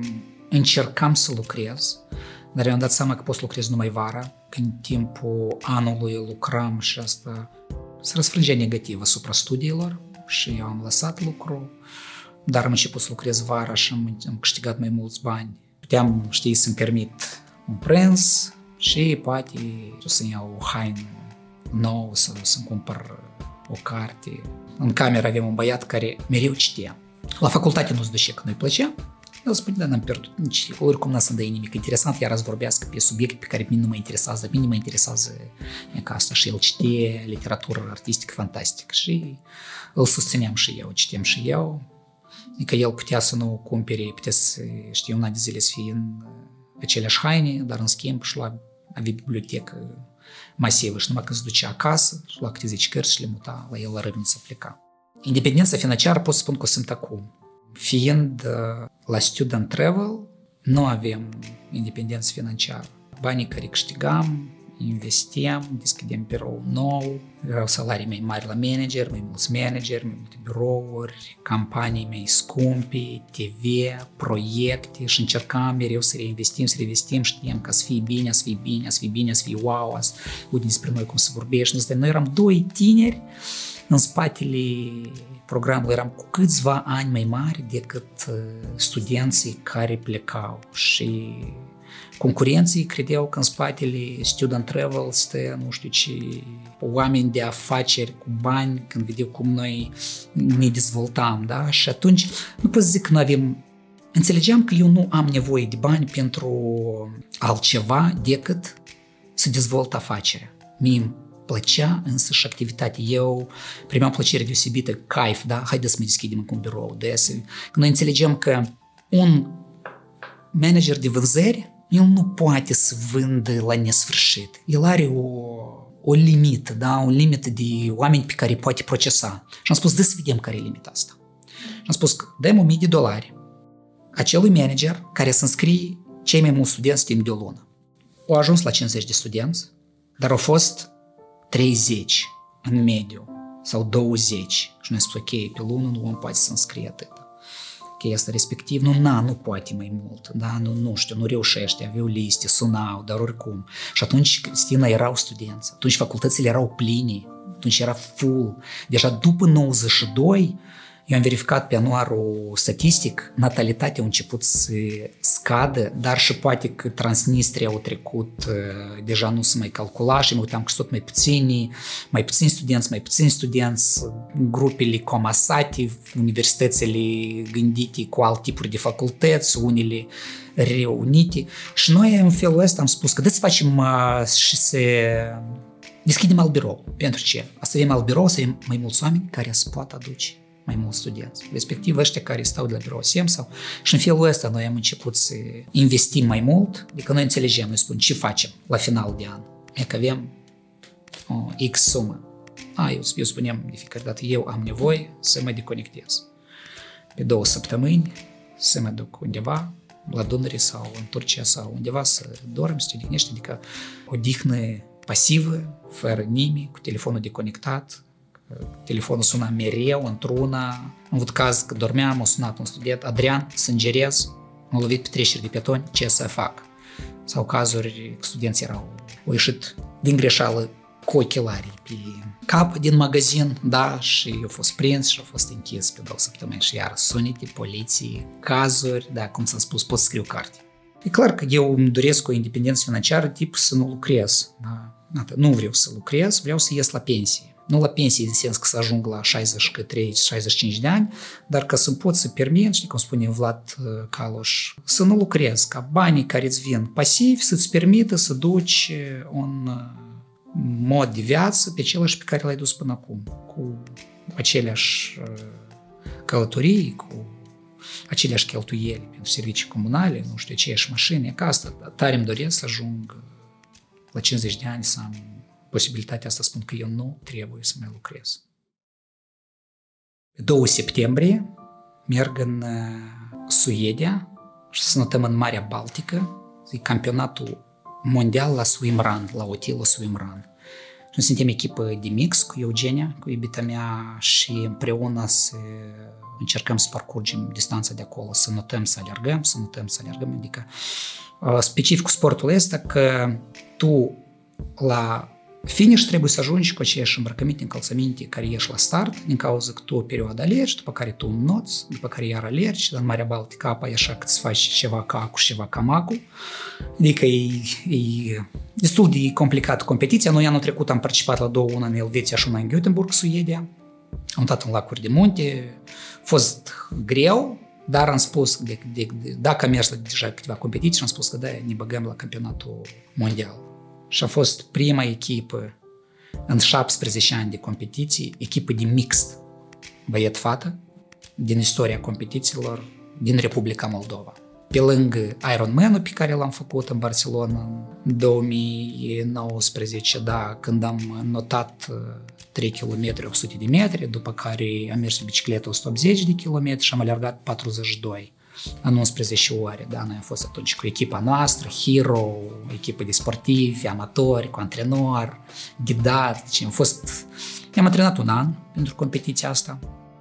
încercam să lucrez, dar eu am dat seama că pot să lucrez numai vara, că în timpul anului lucram și asta se răsfrângea negativ asupra studiilor și eu am lăsat lucru, dar am început să lucrez vara și am, am câștigat mai mulți bani. Puteam, știi, să-mi permit un prânz și poate să iau o haină nouă sau să-mi cumpăr o carte. În cameră avem un băiat care mereu citea. La facultate nu-ți duce că nu-i plăcea. El spune, da, n-am pierdut nici, oricum n-a să-mi dă nimic interesant, iar să vorbească pe subiecte pe care mine nu mă interesează, mine mă interesează ca asta și el citie literatură artistică fantastică și îl susțineam și eu, citem și eu. Adică el putea să nu cumpere, putea să, știi, una de zile să fie în aceleași haine, dar în schimb și la avea bibliotecă masivă și numai când se ducea acasă și lua câte 10 cărți și le muta la el la râvniță pleca. Independența financiară pot să spun că o sunt acum. Fiind la student travel, nu avem independență financiară. Banii care câștigam, investiam, deschidem birou nou, erau salarii mai mari la manager, mai mulți manageri, mai multe birouri, campanii mai scumpe, TV, proiecte și încercam mereu să reinvestim, să reinvestim, știam că să fie bine, să fie bine, să fie bine, să fie wow, să uite despre noi cum să vorbești. Noi eram doi tineri în spatele programului eram cu câțiva ani mai mari decât studenții care plecau și Concurenții credeau că în spatele student travel stă, nu știu ce, oameni de afaceri cu bani, când vedeau cum noi ne dezvoltam, da? Și atunci, nu pot zic că nu avem Înțelegeam că eu nu am nevoie de bani pentru altceva decât să dezvolt afacerea. Mie îmi plăcea însă și activitatea. Eu primeam plăcere deosebită, caif, da? Haideți să mă deschidem cu un birou. De să... Noi înțelegem că un manager de vânzări el nu poate să vândă la nesfârșit. El are o, o limită, da? o limită de oameni pe care poate procesa. Și am spus, de să vedem care e limita asta. Și am spus, dăm 1000 de dolari acelui manager care să înscrie cei mai mulți studenți timp de o lună. Au ajuns la 50 de studenți, dar au fost 30 în mediu sau 20 și noi spus, ok, pe lună nu om poate să înscrie atât chestia asta respectiv, nu, na, nu poate mai mult, da, nu, nu știu, nu reușește, aveau liste, sunau, dar oricum. Și atunci, Cristina, erau studenți, atunci facultățile erau pline, atunci era full. Deja după 92, Eu am verificat pe anuarul statistic, natalitatea a început să scadă, dar și poate că Transnistria au trecut, uh, deja nu se mai calcula și mă uitam că tot mai puțini, mai puțini studenți, mai puțini studenți, grupele comasate, universitățile gândite cu alt tipuri de facultăți, unele reunite. Și noi în felul ăsta am spus că să facem uh, și să deschidem alt birou. Pentru ce? Să avem alt birou, să avem mai mulți oameni care să poată aduce mai mulți studenți, respectiv ăștia care stau de la birou SEM sau... Și în felul ăsta noi am început să investim mai mult, adică noi înțelegem, noi spun ce facem la final de an. E că avem o X sumă. A, eu, eu spuneam de fiecare dată, eu am nevoie să mă deconectez. Pe două săptămâni să mă duc undeva, la Dunăre sau în Turcia sau undeva să dorm, să te odihnești, adică odihnă pasivă, fără nimic, cu telefonul deconectat, telefonul suna mereu, într-una. Am avut caz că dormeam, a sunat un student, Adrian, sângerez, m-a lovit pe treceri de pietoni, ce să fac? Sau cazuri că studenții erau, au ieșit din greșeală cu ochelarii pe cap din magazin, da, și au fost prins și au fost închis pe două săptămâni și iar sunete, poliții, cazuri, da, cum s-a spus, pot scriu carte. E clar că eu îmi doresc o independență financiară tip să nu lucrez. Da? Nu vreau să lucrez, vreau să ies la pensie nu la pensie în sens că să ajung la 63-65 de ani, dar ca să pot să permit, știi cum spune Vlad Caloș, să nu lucrez, ca banii care îți vin pasiv să-ți permită să duci un mod de viață pe același pe care l-ai dus până acum, cu aceleași călătorii, cu aceleași cheltuieli pentru servicii comunale, nu știu, aceeași mașini, ca asta tare îmi doresc să ajung la 50 de ani să am posibilitatea asta spun că eu nu trebuie să mai lucrez. Pe 2 septembrie merg în Suedia și să notăm în Marea Baltică, e campionatul mondial la swimrun, la Otilo swimrun. Și noi suntem echipă de mix cu Eugenia, cu iubita mea și împreună să încercăm să parcurgem distanța de acolo, să notăm să alergăm, să notăm să alergăm. Adică specificul sportul ăsta că tu la Finish trebuie să ajungi cu aceeași îmbrăcăminte, încălțăminte care ieși la start, din cauza că tu o perioadă alergi, după care tu înnoți, după care iar alergi, dar în Marea Baltică apa e așa că îți faci ceva ca acu și ceva ca macu. Adică e, e destul de complicat competiția. Noi anul trecut am participat la două, una în Elveția și una în Göteborg, Suedia. Am dat în lacuri de munte. A fost greu, dar am spus, de, de, de, dacă am mers la deja câteva competiții, am spus că da, ne băgăm la campionatul mondial și a fost prima echipă în 17 ani de competiții, echipă de mixt, băiet-fată, din istoria competițiilor din Republica Moldova. Pe lângă Ironman-ul pe care l-am făcut în Barcelona în 2019, da, când am notat 3 km 800 de metri, după care am mers pe bicicletă 180 de km și am alergat 42 în 11 ore. Da? Noi am fost atunci cu echipa noastră, Hero, echipă de sportivi, amatori, cu antrenor, ghidat. Deci am fost... am antrenat un an pentru competiția asta.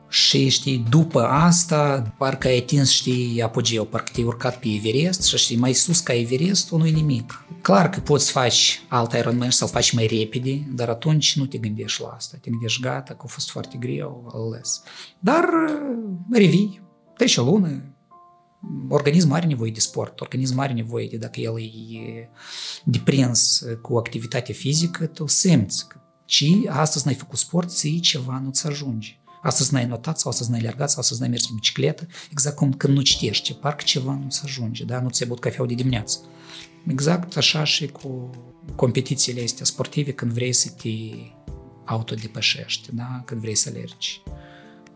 Și știi, după asta, parcă ai atins, știi, apogeu, parcă te-ai urcat pe Everest și știi, mai sus ca Everest, nu e nimic. Clar că poți face alt Ironman să-l faci mai repede, dar atunci nu te gândești la asta. Te gândești, gata, că a fost foarte greu, ales. Dar revii, trece o lună, organismul are nevoie de sport, organismul are nevoie de, dacă el e deprins cu activitate fizică, tu simți că ci astăzi n-ai făcut sport, ți ceva nu-ți ajunge. Astăzi n-ai notat sau astăzi n-ai alergat sau astăzi n-ai mers pe bicicletă, exact cum când nu citești, parcă ceva nu-ți ajunge, da? nu ți-ai băut cafeaua de dimineață. Exact așa și cu competițiile astea sportive când vrei să te autodepășești, da? când vrei să alergi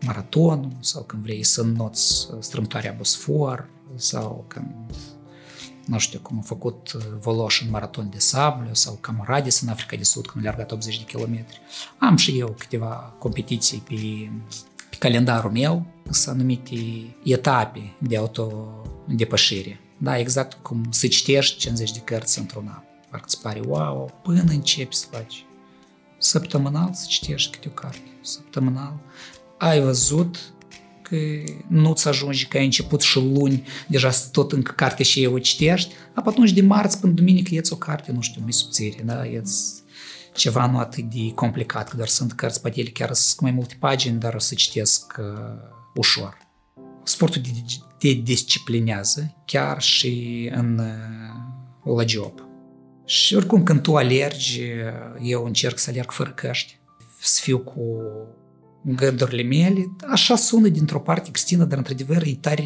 maratonul sau când vrei să înnoți strâmtoarea Bosfor sau când nu știu cum a făcut Voloș în maraton de sablă sau Camaradis în Africa de Sud când a alergat 80 de kilometri. Am și eu câteva competiții pe, pe calendarul meu, sunt anumite etape de autodepășire. Da, exact cum să citești 50 de cărți într-un an. Parcă îți pare, wow, până începi să faci. Săptămânal să citești câte o carte. Săptămânal ai văzut că nu-ți ajunge, că ai început și luni, deja tot încă carte și eu o citești, a atunci de marți până duminică ieți o carte, nu știu, mai subțire, da, ieți ceva nu atât de complicat, că doar sunt cărți pe ele chiar sunt mai multe pagini, dar o să citesc uh, ușor. Sportul te, te disciplinează chiar și în uh, la job. Și oricum când tu alergi, eu încerc să alerg fără căști, să fiu cu gândurile mele. Așa sună dintr-o parte, Cristina, dar într-adevăr e tare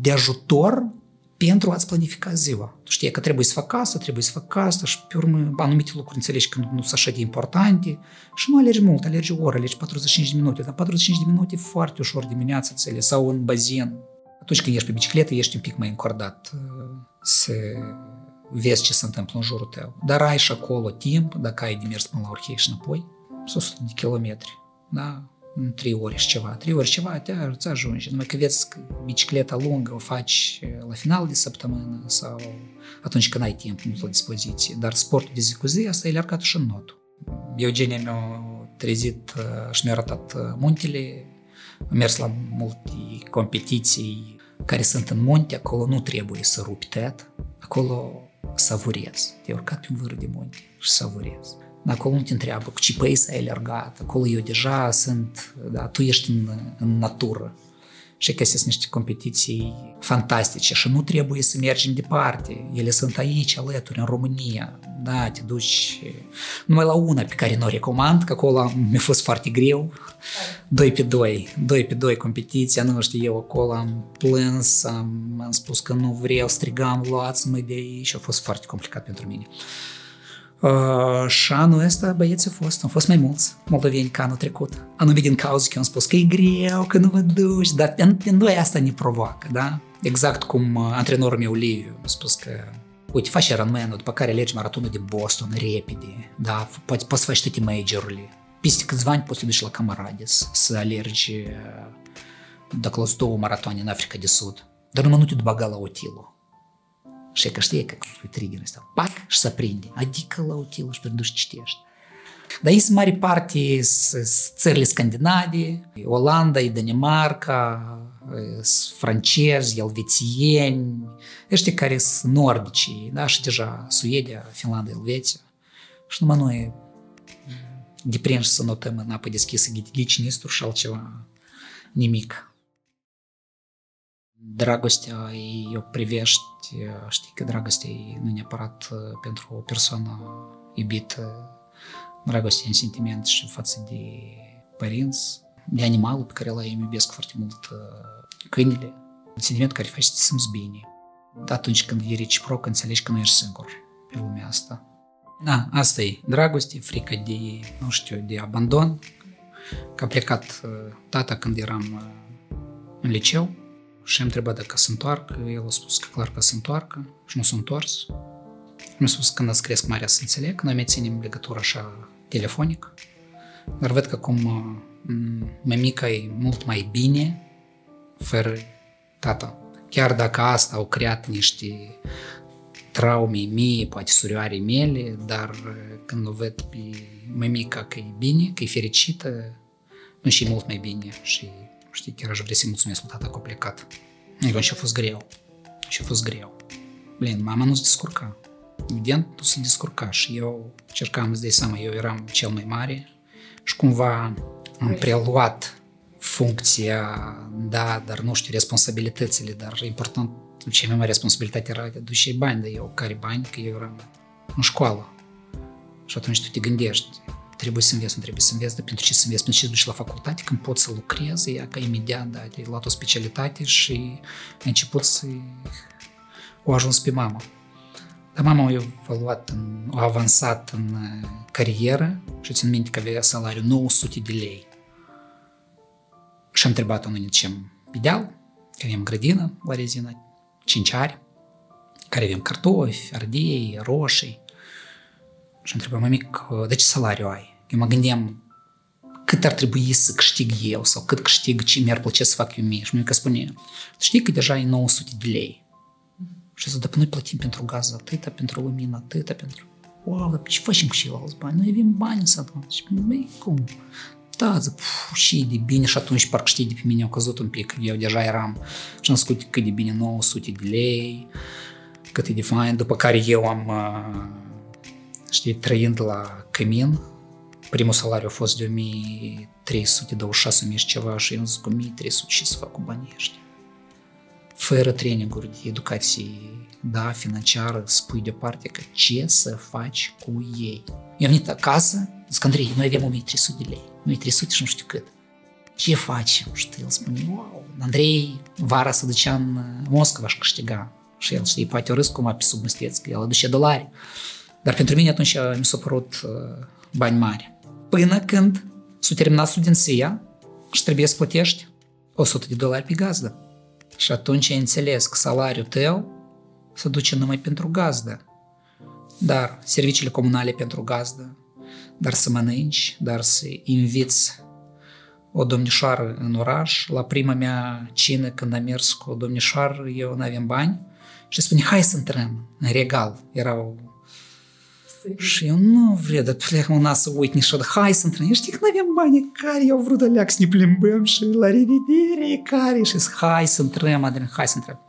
de ajutor pentru a-ți planifica ziua. Tu știi că trebuie să fac asta, trebuie să fac asta și pe urmă anumite lucruri înțelegi că nu sunt așa de importante și nu alergi mult, alergi o oră, alergi 45 de minute, dar 45 de minute e foarte ușor dimineața țele sau în bazin. Atunci când ești pe bicicletă, ești un pic mai încordat să vezi ce se întâmplă în jurul tău. Dar ai și acolo timp, dacă ai de mers până la Orhei și înapoi, 100 de kilometri. Da? în 3 ore și ceva. 3 ore și ceva, te îți ajunge. Numai că vezi că bicicleta lungă o faci la final de săptămână sau atunci când ai timp mult la dispoziție. Dar sportul de zi cu zi, asta e learcat și în notul. Eugenia mi-a trezit și mi-a arătat muntele, am mers la multe competiții care sunt în munte, acolo nu trebuie să rupi tăt, acolo savurez. Te-ai urcat pe un vârf de munte și savurez acolo nu te întreabă cu ce păi ai alergat, acolo eu deja sunt, da, tu ești în, în natură. Și că sunt niște competiții fantastice și nu trebuie să mergem departe. Ele sunt aici, alături, în România. Da, te duci numai la una pe care nu o recomand, că acolo mi-a fost foarte greu. Doi pe doi, doi pe doi competiția, nu știu, eu acolo am plâns, am, am spus că nu vreau, strigam, luați-mă de aici, a fost foarte complicat pentru mine. Uh, și anul ăsta băieții au fost, au fost mai mulți moldoveni ca anul trecut. Anume din cauza că am spus că e greu, că nu vă duci, dar pe noi asta ne provoacă, da? Exact cum uh, antrenorul meu Liviu a spus că uite, faci Ironman-ul, după care alegi maratonul de Boston repede, da, poți, poți să faci toate majorurile. Peste câțiva ani poți să duci la Camarades să alergi uh, dacă la două maratoane în Africa de Sud. Dar numai nu te baga la Otilo. Și că știe că trigger ăsta, pac, și se prinde. Adică la utilă și duci citești. Dar ei sunt mare parte țările scandinave, Olanda, Danemarca, francezi, elvețieni, ăștia care sunt nordici, da, și deja Suedia, Finlanda, Elveția. Și numai noi deprinși să notăm în apă deschisă ghicinistul și altceva nimic dragostea e o privești, știi că dragostea e nu neapărat pentru o persoană iubită, dragostea în sentiment și față de părinți, de animalul pe care îl iubesc foarte mult, câinile, un sentiment care face să te simți bine. Atunci când e reciproc, înțelegi că nu ești singur pe lumea asta. Da, asta e dragoste, frică de, nu știu, de abandon. Că a plecat tata când eram în liceu, și am întrebat dacă se întoarcă, el a spus că clar că se întoarcă și nu s-a întors. Mi-a spus că când îți cresc marea să înțeleg, noi mai ținem legătură așa telefonic, dar văd că acum mămica e mult mai bine fără tata. Chiar dacă asta au creat niște traume mie, poate surioare mele, dar când o văd pe mămica că e bine, că e fericită, nu și mult mai bine și Știi, chiar aș vrea să-i mulțumesc lui tata că a plecat. Eu și a fost greu. Și a fost greu. Blin, mama nu se descurca. Evident, nu se descurca și eu cercam, îți dai seama, eu eram cel mai mare și cumva am preluat funcția, da, dar nu știu, responsabilitățile, dar important, cea mai mare responsabilitate era de duce bani, dar eu care bani, că eu eram în școală. Și atunci tu te gândești, trebuie să înveți, nu trebuie să înveți, dar pentru ce să înveți, pentru ce să duci la facultate când poți să lucrezi, ea ca imediat, da, te-ai luat o specialitate și ai început să o ajuns pe mama. Dar mama a evoluat, în, a avansat în carieră și țin minte că avea salariu 900 de lei. Și am întrebat-o în ce ideal, că avem grădină la rezină, 5 ani, care avem cartofi, ardei, roșii. Și întrebam, mămic, de ce salariu ai? Eu mă gândeam cât ar trebui să câștig eu sau cât câștig ce mi-ar plăcea să fac eu mie. Și mie că spune, știi că deja e 900 de lei. Și zic, dar noi plătim pentru gaz atâta, pentru lumină atâta, pentru... Wow, dar ce facem cu ceilalți bani? Noi avem bani în satul. Și băi, cum? Da, zic, puf, și de bine și atunci parcă știi de pe mine au căzut un pic. Eu deja eram și am spus cât de bine 900 de lei, cât e de fain, după care eu am uh, știi, trăind la cămin, primul salariu a fost de 1326 și ceva și eu am zis cu 1300 și să fac cu banii ăștia. Fără traininguri de educație, da, financiară, spui deoparte că ce să faci cu ei. Eu am venit acasă, zic, Andrei, noi avem 1300 de lei, 1300 și nu știu cât. Ce facem? Și el spune, wow, Andrei, vara să ducea în Moscova și câștiga. Și el, știi, poate o râs cum a pe submăsteț, că el aduce dolari. Dar pentru mine atunci mi s-a părut uh, bani mari. Până când s-a terminat studenția și trebuie să plătești 100 de dolari pe gazdă. Și atunci ai înțeles că salariul tău se duce numai pentru gazdă. Dar serviciile comunale pentru gazdă, dar să mănânci, dar să inviți o domnișoară în oraș. La prima mea cină, când am mers cu o domnișoară, eu nu aveam bani și spune, hai să intrăm în regal. Erau și eu nu vreau, dar plec una să uit niciodată. Hai să intrăm. Eu știi că nu avem bani care eu vrut de să ne plimbăm și la revedere care și hai să intrăm, Adrian, hai să intrăm.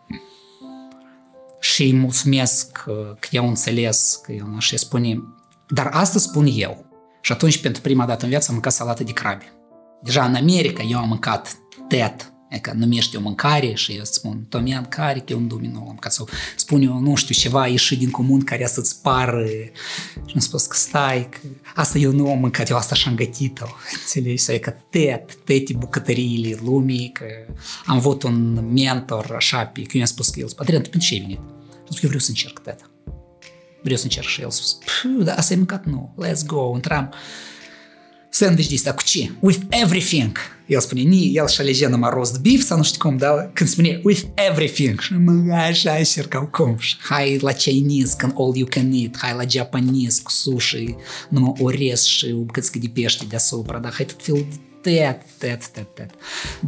Și îi mulțumesc că, că eu înțeles că eu nu așa spune. Dar asta spun eu. Și atunci, pentru prima dată în viață, am mâncat salată de crabe. Deja în America eu am mâncat tet, că numește o mâncare și eu spun, Tomian, care e un domino, ca să spun eu, nu știu, ceva ieșit din comun care să-ți pară și am spus că stai, că asta eu nu am mâncat, eu asta și-am gătit-o, înțelegi? Sau e că tet, tete bucătăriile lumii, că am avut un mentor așa, pe, că eu i-am spus că el spune, Adrian, tu pentru ce ai venit? Și spus că eu vreau să încerc teta. Vreau să încerc și el a spus, da, asta e mâncat, nu, let's go, intram sandwich de ăsta cu ce? With everything. El spune, ni, el și alegea numai roast beef sau nu știu cum, dar când spune with everything. Și mă, așa încercau cum. Și hai la Chinese, când all you can eat, hai la Japanese cu sushi, numai orez și o bucățică de pește deasupra, dar hai tot felul de tet, tet, tet, tet.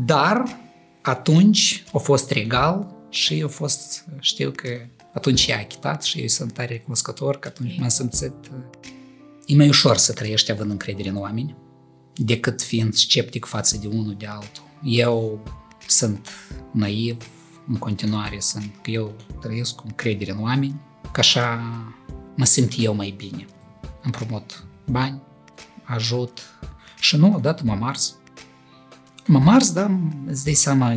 Dar atunci a fost regal și a fost, știu că atunci i-a achitat și eu sunt tare recunoscător că atunci m-am simțit E mai ușor să trăiești având încredere în oameni decât fiind sceptic față de unul de altul. Eu sunt naiv, în continuare sunt, că eu trăiesc cu încredere în oameni, că așa mă simt eu mai bine. Împrumut bani, ajut și nu, odată mă mars. Mă mars, da, îți dai seama,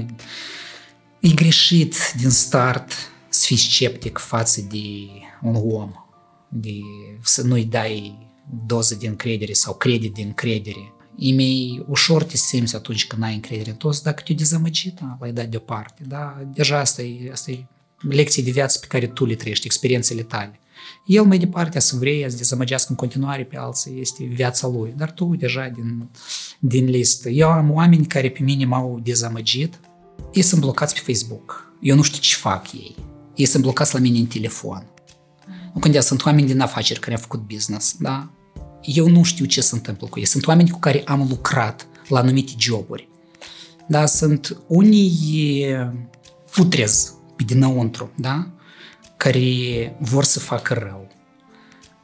e greșit din start să fii sceptic față de un om, de să nu-i dai doză de încredere sau credit de încredere. E mai ușor te simți atunci când ai încredere în toți, dacă te-ai dezamăgit, da, l-ai dat deoparte. Da? Deja asta e, asta e lecții de viață pe care tu le trăiești, experiențele tale. El mai departe să vrei să dezamăgească în continuare pe alții, este viața lui, dar tu deja din, din listă. Eu am oameni care pe mine m-au dezamăgit, ei sunt blocați pe Facebook. Eu nu știu ce fac ei. Ei sunt blocați la mine în telefon. Nu contează, sunt oameni din afaceri care au făcut business, da? Eu nu știu ce se întâmplă cu ei. Sunt oameni cu care am lucrat la anumite joburi. Da, sunt unii putrez pe dinăuntru, da? care vor să facă rău,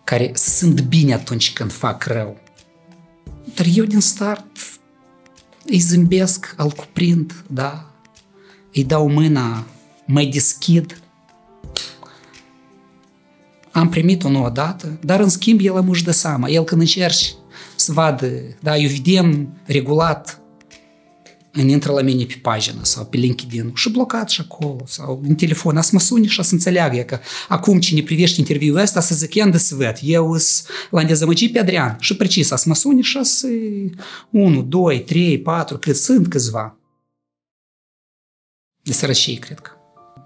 care sunt bine atunci când fac rău. Dar eu din start îi zâmbesc, îl cuprind, da? îi dau mâna, mă deschid am primit-o nu odată, dar în schimb el îmi dă seama. El când încerci să vadă, da, eu vedem regulat în intră la mine pe pagină sau pe LinkedIn și blocat și acolo sau în telefon, să mă suni și să înțeleagă că acum cine privește interviul ăsta să zic, ia svet, eu l-am dezamăgit pe Adrian și precis, să mă suni și să 1, 2, 3, 4, cât sunt câțiva. De sărăcie, cred că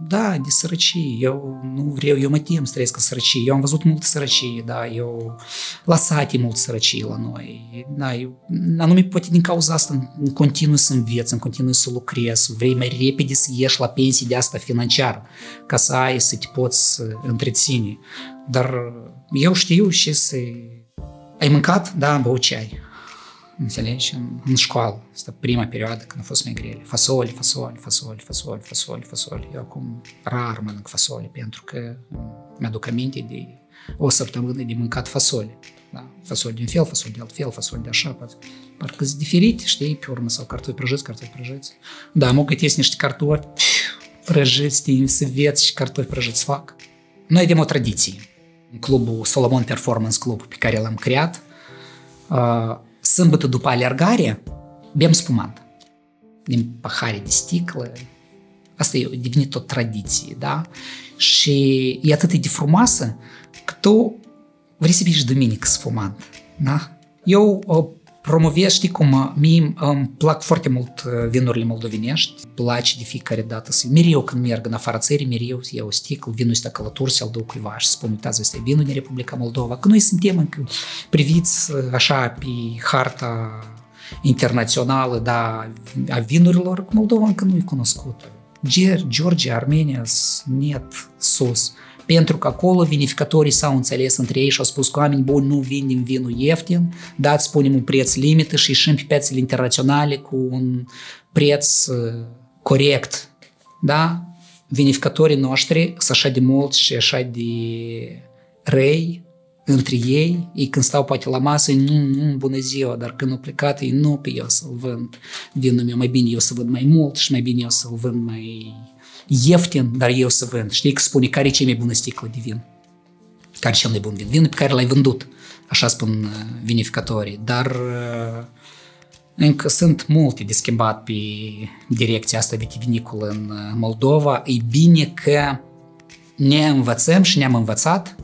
da, de sărăcie. Eu nu vreau, eu mă tem să trăiesc în sărăcie. Eu am văzut mult sărăcie, da, eu la sate mult sărăcie la noi. Da, eu, anume, poate din cauza asta în continuu să înveț, în continuu să lucrez, vrei mai repede să ieși la pensie de asta financiară, ca să ai, să te poți întreține. Dar eu știu și să... Ai mâncat? Da, am băut ceai înțelegi, în, în școală. Asta prima perioadă când a fost mai grele. Fasoli, fasoli, fasoli, fasoli, fasoli, fasoli. Eu acum rar mănânc fasoli pentru că mi-aduc aminte de o săptămână de mâncat fasoli. Da? Fasoli din fel, fasoli de alt fel, fasoli de așa. Parcă sunt diferite, știi, pe urmă, sau cartofi prăjiți, cartofi prăjiți. Da, mă gătesc niște cartofi prăjiți, să veți și cartofi prăjiți fac. Noi avem o tradiție. clubul Solomon Performance Club pe care l-am creat, uh, sâmbătă după alergare, bem spumant din pahare de sticlă. Asta e devenit o tradiție, da? Și e atât de frumoasă că tu vrei să bei și duminică spumant, da? Eu promovez, știi cum, mie îmi plac foarte mult vinurile moldovenești, place de fiecare dată să mereu când merg în afara țării, mereu să iau o sticlă, vinul ăsta călător să-l duc cuiva și spun, uitați, ăsta e vinul din Republica Moldova, că noi suntem încă priviți așa pe harta internațională, da, a vinurilor, Moldova încă nu e cunoscută. Georgia, Armenia, net sus. Pentru că acolo vinificatorii s-au înțeles între ei și au spus că oameni buni nu vindem vinul ieftin, dați spunem un preț limită și ieșim pe piețele internaționale cu un preț uh, corect. Da? Vinificatorii noștri sunt așa de mulți și așa de răi între ei, ei când stau poate la masă, nu, nu, bună ziua, dar când au plecat, ei nu pe eu să-l vând vinul meu, mai bine eu să vând mai mult și mai bine eu să-l vând mai ieftin, dar eu să vând. Știi că spune care e cea mai bună sticlă de vin? Care e cel mai bun vin? Vinul pe care l-ai vândut, așa spun uh, vinificatorii, dar uh, încă sunt multe de schimbat pe direcția asta vitivinicolă în uh, Moldova. E bine că ne învățăm și ne-am învățat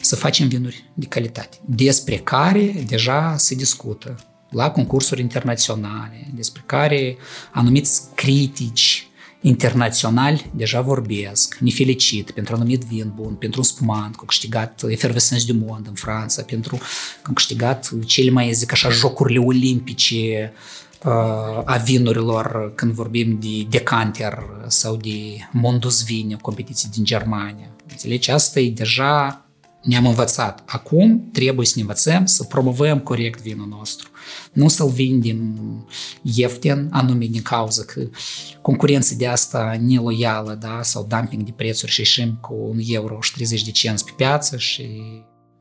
să facem vinuri de calitate, despre care deja se discută la concursuri internaționale, despre care anumiți critici internaționali deja vorbesc, ne felicit pentru anumit vin bun, pentru un spumant, că a câștigat Efervescence du Monde în Franța, pentru că a câștigat cele mai, zic așa, jocurile olimpice uh, a vinurilor când vorbim de decanter sau de Mondus Vine, o competiție din Germania. Înțelegi? Asta e deja ne-am învățat. Acum trebuie să ne învățăm să promovăm corect vinul nostru. Nu să-l vindem ieftin, anume din cauza că concurența de asta neloială da? sau dumping de prețuri și ieșim cu un euro și 30 de cenți pe piață și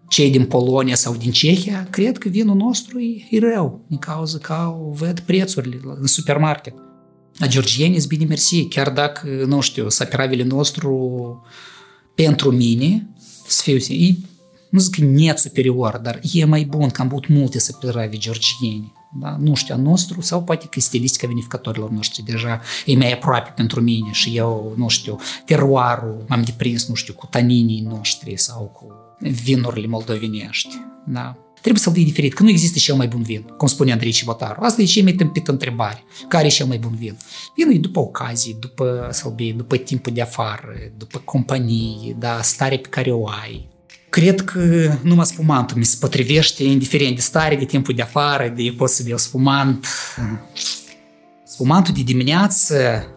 cei din Polonia sau din Cehia cred că vinul nostru e, e rău din cauza că au, văd prețurile în supermarket. A georgieni bine mersi, chiar dacă, nu știu, sapiravele nostru pentru mine să fiu e, nu zic net superior, dar e mai bun că am băut multe săpiravi georgieni. Da? Nu știu, a nostru, sau poate că stilistica vinificatorilor noștri deja e mai aproape pentru mine și eu, nu știu, teruarul m-am deprins, nu știu, cu taninii noștri sau cu vinurile moldovenești. Da? Trebuie să-l dai diferit, că nu există cel mai bun vin, cum spune Andrei Cibotaru. Asta e cea mai tâmpită întrebare. Care e cel mai bun vin? Vinul e după ocazii, după sălbie, după timpul de afară, după companie, da, stare pe care o ai. Cred că numai spumantul mi se potrivește, indiferent de stare, de timpul de afară, de pot să beau spumant. Spumantul de dimineață,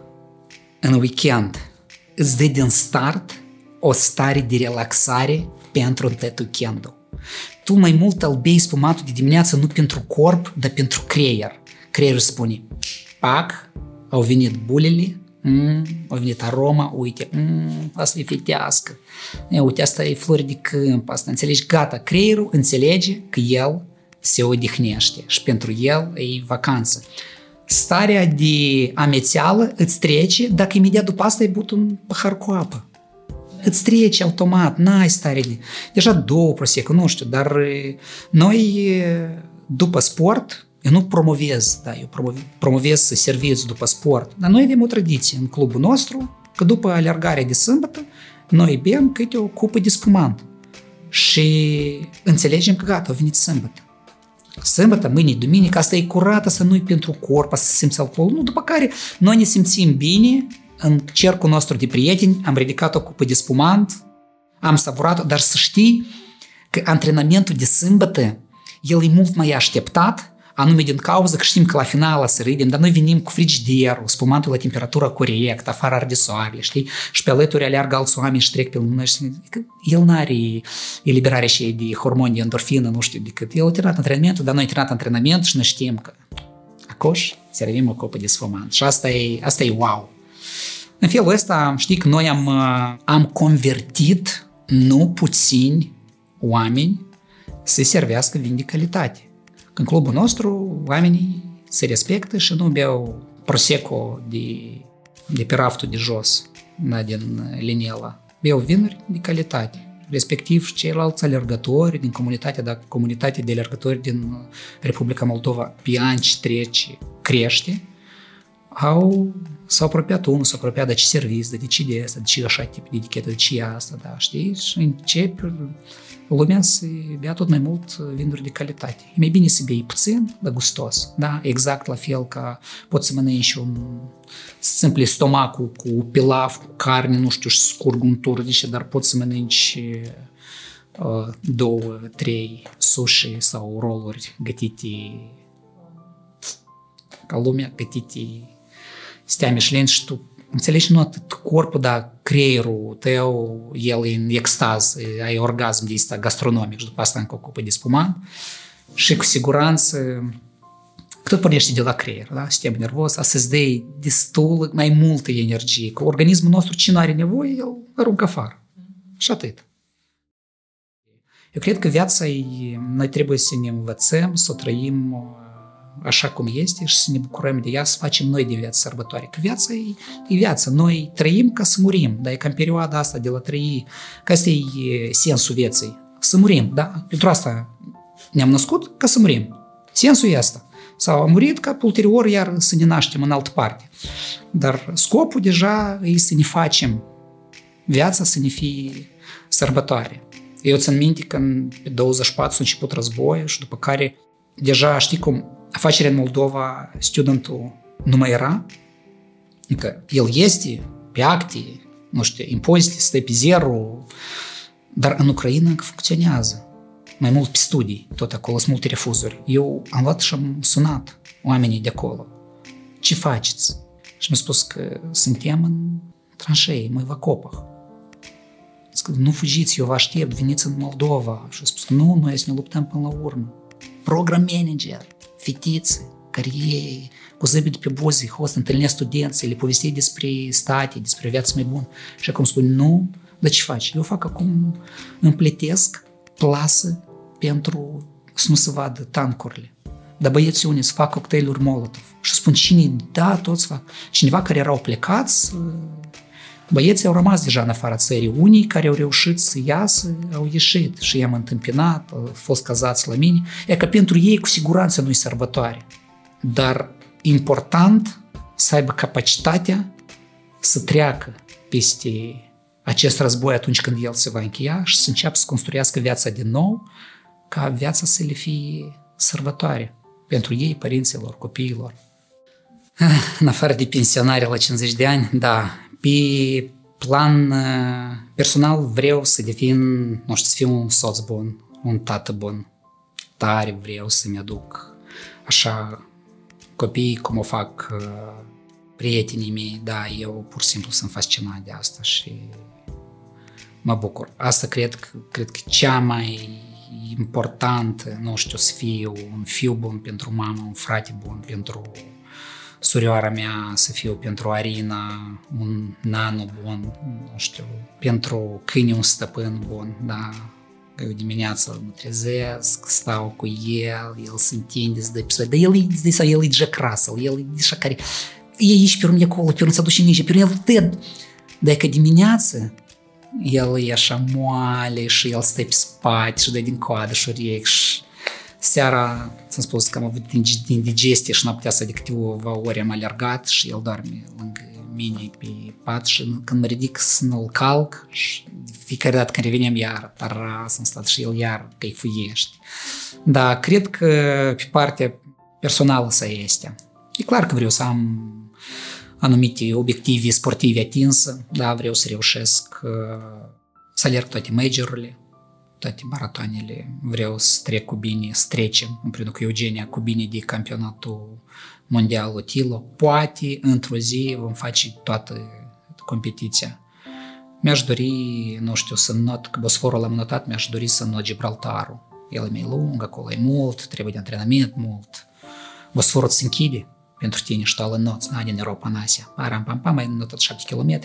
în weekend, îți dă din start o stare de relaxare pentru tot weekendul tu mai mult îl bei spumatul de dimineață nu pentru corp, dar pentru creier. Creierul spune, pac, au venit bulele, mm, au venit aroma, uite, mm, asta e fitească, e, uite, asta e flori de câmp, asta înțelegi, gata, creierul înțelege că el se odihnește și pentru el e vacanță. Starea de amețeală îți trece dacă imediat după asta ai băut un pahar cu apă îți trece automat, n-ai stare de... Deja două prosecco, nu știu, dar noi după sport, eu nu promovez, da, eu promovez serviciu după sport, dar noi avem o tradiție în clubul nostru, că după alergarea de sâmbătă, noi bem câte o cupă de spumant. Și înțelegem că gata, a venit sâmbătă. Sâmbătă, mâine, duminică, asta e curată să nu-i pentru corp, să simți alcool. Nu, după care noi ne simțim bine, în cercul nostru de prieteni, am ridicat o cupă de spumant, am savurat-o, dar să știi că antrenamentul de sâmbătă, el e mult mai așteptat, anume din cauza că știm că la final să râdem, dar noi venim cu frigiderul, spumantul la temperatură corectă, afară arde soarele, știi? Și pe alături aleargă alți oameni și trec pe lună și el nu are eliberare și de hormoni de endorfină, nu știu, decât el a terminat antrenamentul, dar noi am terminat antrenamentul și noi știm că acoș, servim o copă de spumant. Și asta e, asta e wow. În felul ăsta, știi că noi am, uh, am convertit nu puțini oameni să servească vin de calitate. În clubul nostru, oamenii se respectă și nu beau prosecco de, de pe raftul de jos, da, din Linela. Beau vinuri de calitate. respectiv și ceilalți alergători din comunitatea, dacă comunitatea de alergători din Republica Moldova pe ani ce trece crește, au, s-au apropiat unul, s-au apropiat de ce serviciu, de ce de asta, de ce așa tip de etichetă, de ce asta, da, știi? Și încep lumea să bea tot mai mult vinuri de calitate. E mai bine să bei puțin, dar gustos, da? Exact la fel ca poți să mănânci un simplu stomacul cu pilaf, cu carne, nu știu, și scurg un tur, deci, dar poți să mănânci uh, două, trei sushi sau roluri gătite ca lumea, gătite stea Michelin și tu înțelegi nu atât corpul, dar creierul tău, el e în extaz, ai orgasm de asta gastronomic și după asta încă ocupă de spumant și cu siguranță tot pornește de la creier, da? sistem nervos, asta îți dă destul mai multă energie, că organismul nostru ce nu are nevoie, el aruncă afară. Și atât. Eu cred că viața e, noi trebuie să ne învățăm, să o trăim așa cum este și să ne bucurăm de ea, să facem noi din viață sărbătoare. Că viața e, e viață. Noi trăim ca să murim, dar e cam perioada asta de la trăi, că asta e sensul vieții. Să murim, da? Pentru asta ne-am născut ca să murim. Sensul e asta. Sau am murit ca ulterior iar să ne naștem în altă parte. Dar scopul deja e să ne facem viața să ne fie sărbătoare. Eu țin minte că în 24 s-a început războiul și după care deja știi cum afacerea în Moldova, studentul nu mai era, adică el este pe acte, nu știu, impozite, stă pe zero, dar în Ucraina încă funcționează. Mai mult pe studii, tot acolo sunt multe refuzuri. Eu am luat și am sunat oamenii de acolo. Ce faceți? Și mi-a spus că suntem în tranșei, mai vă copah. Zic, nu fugiți, eu vă aștept, veniți în Moldova. Și a spus, nu, noi să ne luptăm până la urmă. Program manager, fetițe care ei cu zâmbet pe buze, host, întâlnesc studenții, le povesti despre state, despre viața mai bună. Și acum spune, nu, dar ce faci? Eu fac acum, împletesc plasă pentru să nu se vadă tancurile. Dar băieții unii să fac cocktailuri Molotov. Și spun cine, da, toți fac. Cineva care erau plecați, băieții au rămas deja în afara țării. Unii care au reușit să iasă, au ieșit și i-am întâmpinat, au fost cazați la mine. E că pentru ei cu siguranță nu-i sărbătoare. Dar important să aibă capacitatea să treacă peste acest război atunci când el se va încheia și să înceapă să construiască viața din nou, ca viața să le fie sărbătoare pentru ei, părinților, copiilor. În afară de pensionare la 50 de ani, da, pe plan uh, personal vreau să devin, nu știu, să fiu un soț bun, un tată bun. Tare vreau să-mi aduc așa copii cum o fac uh, prietenii mei, da, eu pur și simplu sunt fascinat de asta și mă bucur. Asta cred, cred că cea mai important, nu știu, să fiu un fiu bun pentru mamă, un frate bun pentru surioara mea să fiu pentru Arina un nano bun, nu știu, pentru câine un stăpân bun, da, că eu dimineața mă trezesc, stau cu el, el se întinde, se dă episod, dar el e, de el e Jack Russell, el e așa care, e aici pe urmă acolo, pe urmă se duce nici, pe urmă el tăd, dar că dimineața el e așa moale și el stă pe spate și dă din coadă și urechi și seara, ți-am spus că am avut indigestie și noaptea asta de câteva ori am alergat și el doarme lângă mine pe pat și când mă ridic să-l calc și fiecare dată când revenim iar taras în stat și el iar căifuiește. Da, cred că pe partea personală să este. E clar că vreau să am anumite obiective sportive atinse, da, vreau să reușesc să alerg toate majorurile, toate maratoanele, vreau să trec cu bine, să trecem împreună cu Eugenia cu bine de campionatul mondial Otilo. Poate într-o zi vom face toată competiția. Mi-aș dori, nu știu, să not, că Bosforul l-am notat, mi-aș dori să not Gibraltarul. El e mai lung, acolo e mult, trebuie de antrenament mult. Bosforul se închide pentru tine și tu îl noți, da, din Europa în Asia. Param, pam, pam, ai notat 7 km.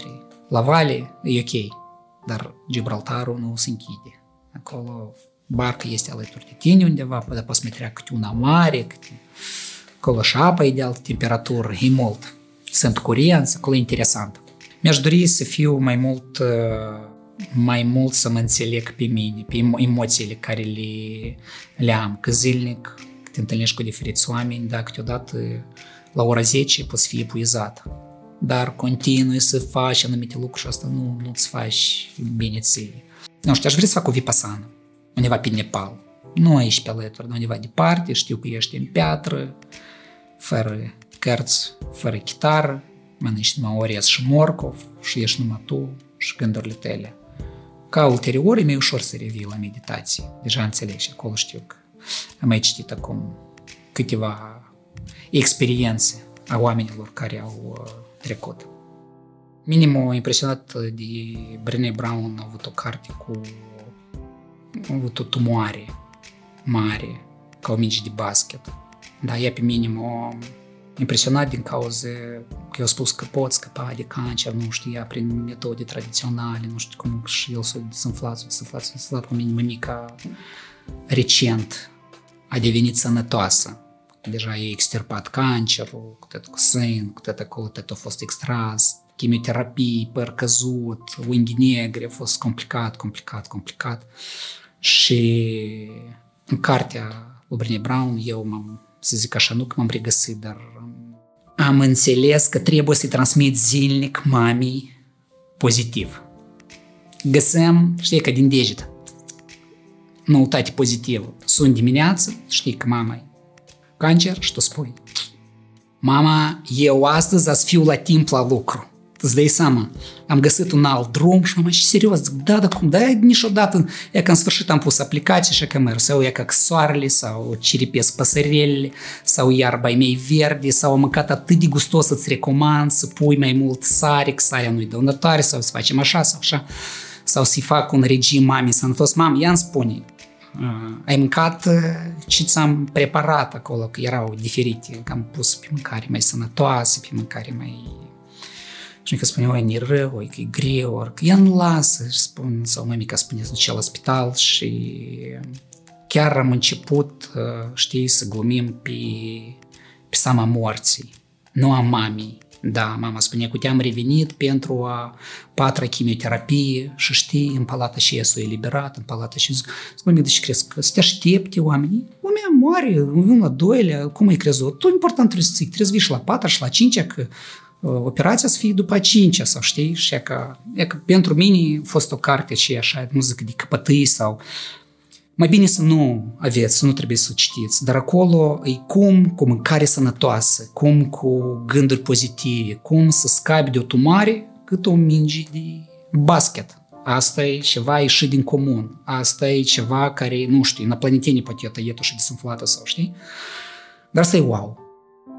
La Vale e ok, dar Gibraltarul nu se închide. Acolo barca este alături de tine undeva, dar poți mai treacă câte una mare, câte... acolo și apa e de altă temperatură, e mult. Sunt curenți, acolo e interesant. Mi-aș dori să fiu mai mult uh, mai mult să mă înțeleg pe mine, pe emoțiile care le, le am, că zilnic te întâlnești cu diferiți oameni, dar câteodată la ora 10 poți fi epuizat. Dar continui să faci anumite lucruri și asta nu, nu-ți faci bine ție. Nu știu, aș vrea să fac o vipasană, undeva pe Nepal. Nu aici pe alături, undeva departe, știu că ești în piatră, fără cărți, fără chitară, mănânci numai orez și morcov și ești numai tu și gândurile tale. Ca ulterior e mai ușor să revii la meditație. Deja înțelegi, acolo știu că am mai citit acum câteva experiențe a oamenilor care au uh, trecut. Minim m-a impresionat de Brené Brown, a avut o carte cu a avut o tumoare mare, ca o minge de basket. Dar ea pe mine m-a impresionat din cauza că eu spus că pot scăpa de cancer, nu știa prin metode tradiționale, nu știu cum și el s-a desinflat, s-a desinflat, s-a desinflat cu mine mămica recent a devenit sănătoasă. Deja e extirpat cancerul, cu tot cu sân, cu tot acolo, tot a fost extras, chimioterapii, păr căzut, unghi negre, a fost complicat, complicat, complicat. Și în cartea lui Brené Brown eu m-am, să zic așa, nu că m-am regăsit, dar am înțeles că trebuie să-i transmit zilnic mamii pozitiv. Găsăm, știi, că din deget, noutate pozitivă. Sunt dimineață, știi că mama e cancer și tu spui Mama, eu astăzi ați fiu la timp la lucru. Îți dai seama, am găsit un alt drum și mama, și serios, zic, da, da, cum, da, niciodată, e că în sfârșit am pus aplicații și că merg, sau e ca soarele, sau ciripesc păsărelele, sau iarba mei verde, sau am mâncat atât de gustos să-ți recomand să pui mai mult sare, că sarea nu-i dăunătoare, sau să facem așa, sau așa, sau să-i fac un regim mami sănătos. Mam, ea îmi spune, ai mâncat ce ți-am preparat acolo, că erau diferite, că am pus pe mâncare mai sănătoasă, pe mâncare mai... Și mica spune, oi, e rău, oi, că e greu, ori că ea nu lasă, și spun, sau mămica spune, să duce la spital și chiar am început, știi, să glumim pe, pe seama morții, nu a mamii, da, mama spunea că te-am revenit pentru a patra chimioterapie și știi, în palata și s-a eliberat, în palata și zic, spune, deci crezi că să te aștepte oamenii? Lumea moare, în la doilea, cum ai crezut? Tu important trebuie să trebuie să la patra și la cincea, că uh, operația să fie după 5 sau știi? Și e că, e că pentru mine a fost o carte și așa, nu zic de căpătâi sau... Mai bine să nu aveți, să nu trebuie să citiți, dar acolo e cum cu mâncare sănătoasă, cum cu gânduri pozitive, cum să scapi de o tumare cât o minge de basket. Asta e ceva ieșit din comun. Asta e ceva care, nu știu, na planetenie poate e totuși desinflată sau știi? Dar asta e wow.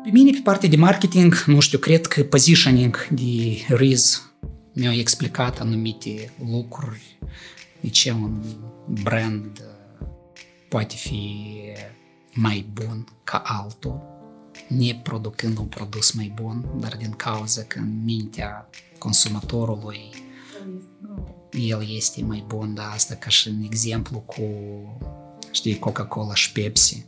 Pe mine, pe partea de marketing, nu știu, cred că positioning de Riz mi-a explicat anumite lucruri de ce un brand poate fi mai bun ca altul, neproducând un produs mai bun, dar din cauza că în mintea consumatorului el este mai bun, dar asta ca și în exemplu cu, știi, Coca-Cola și Pepsi.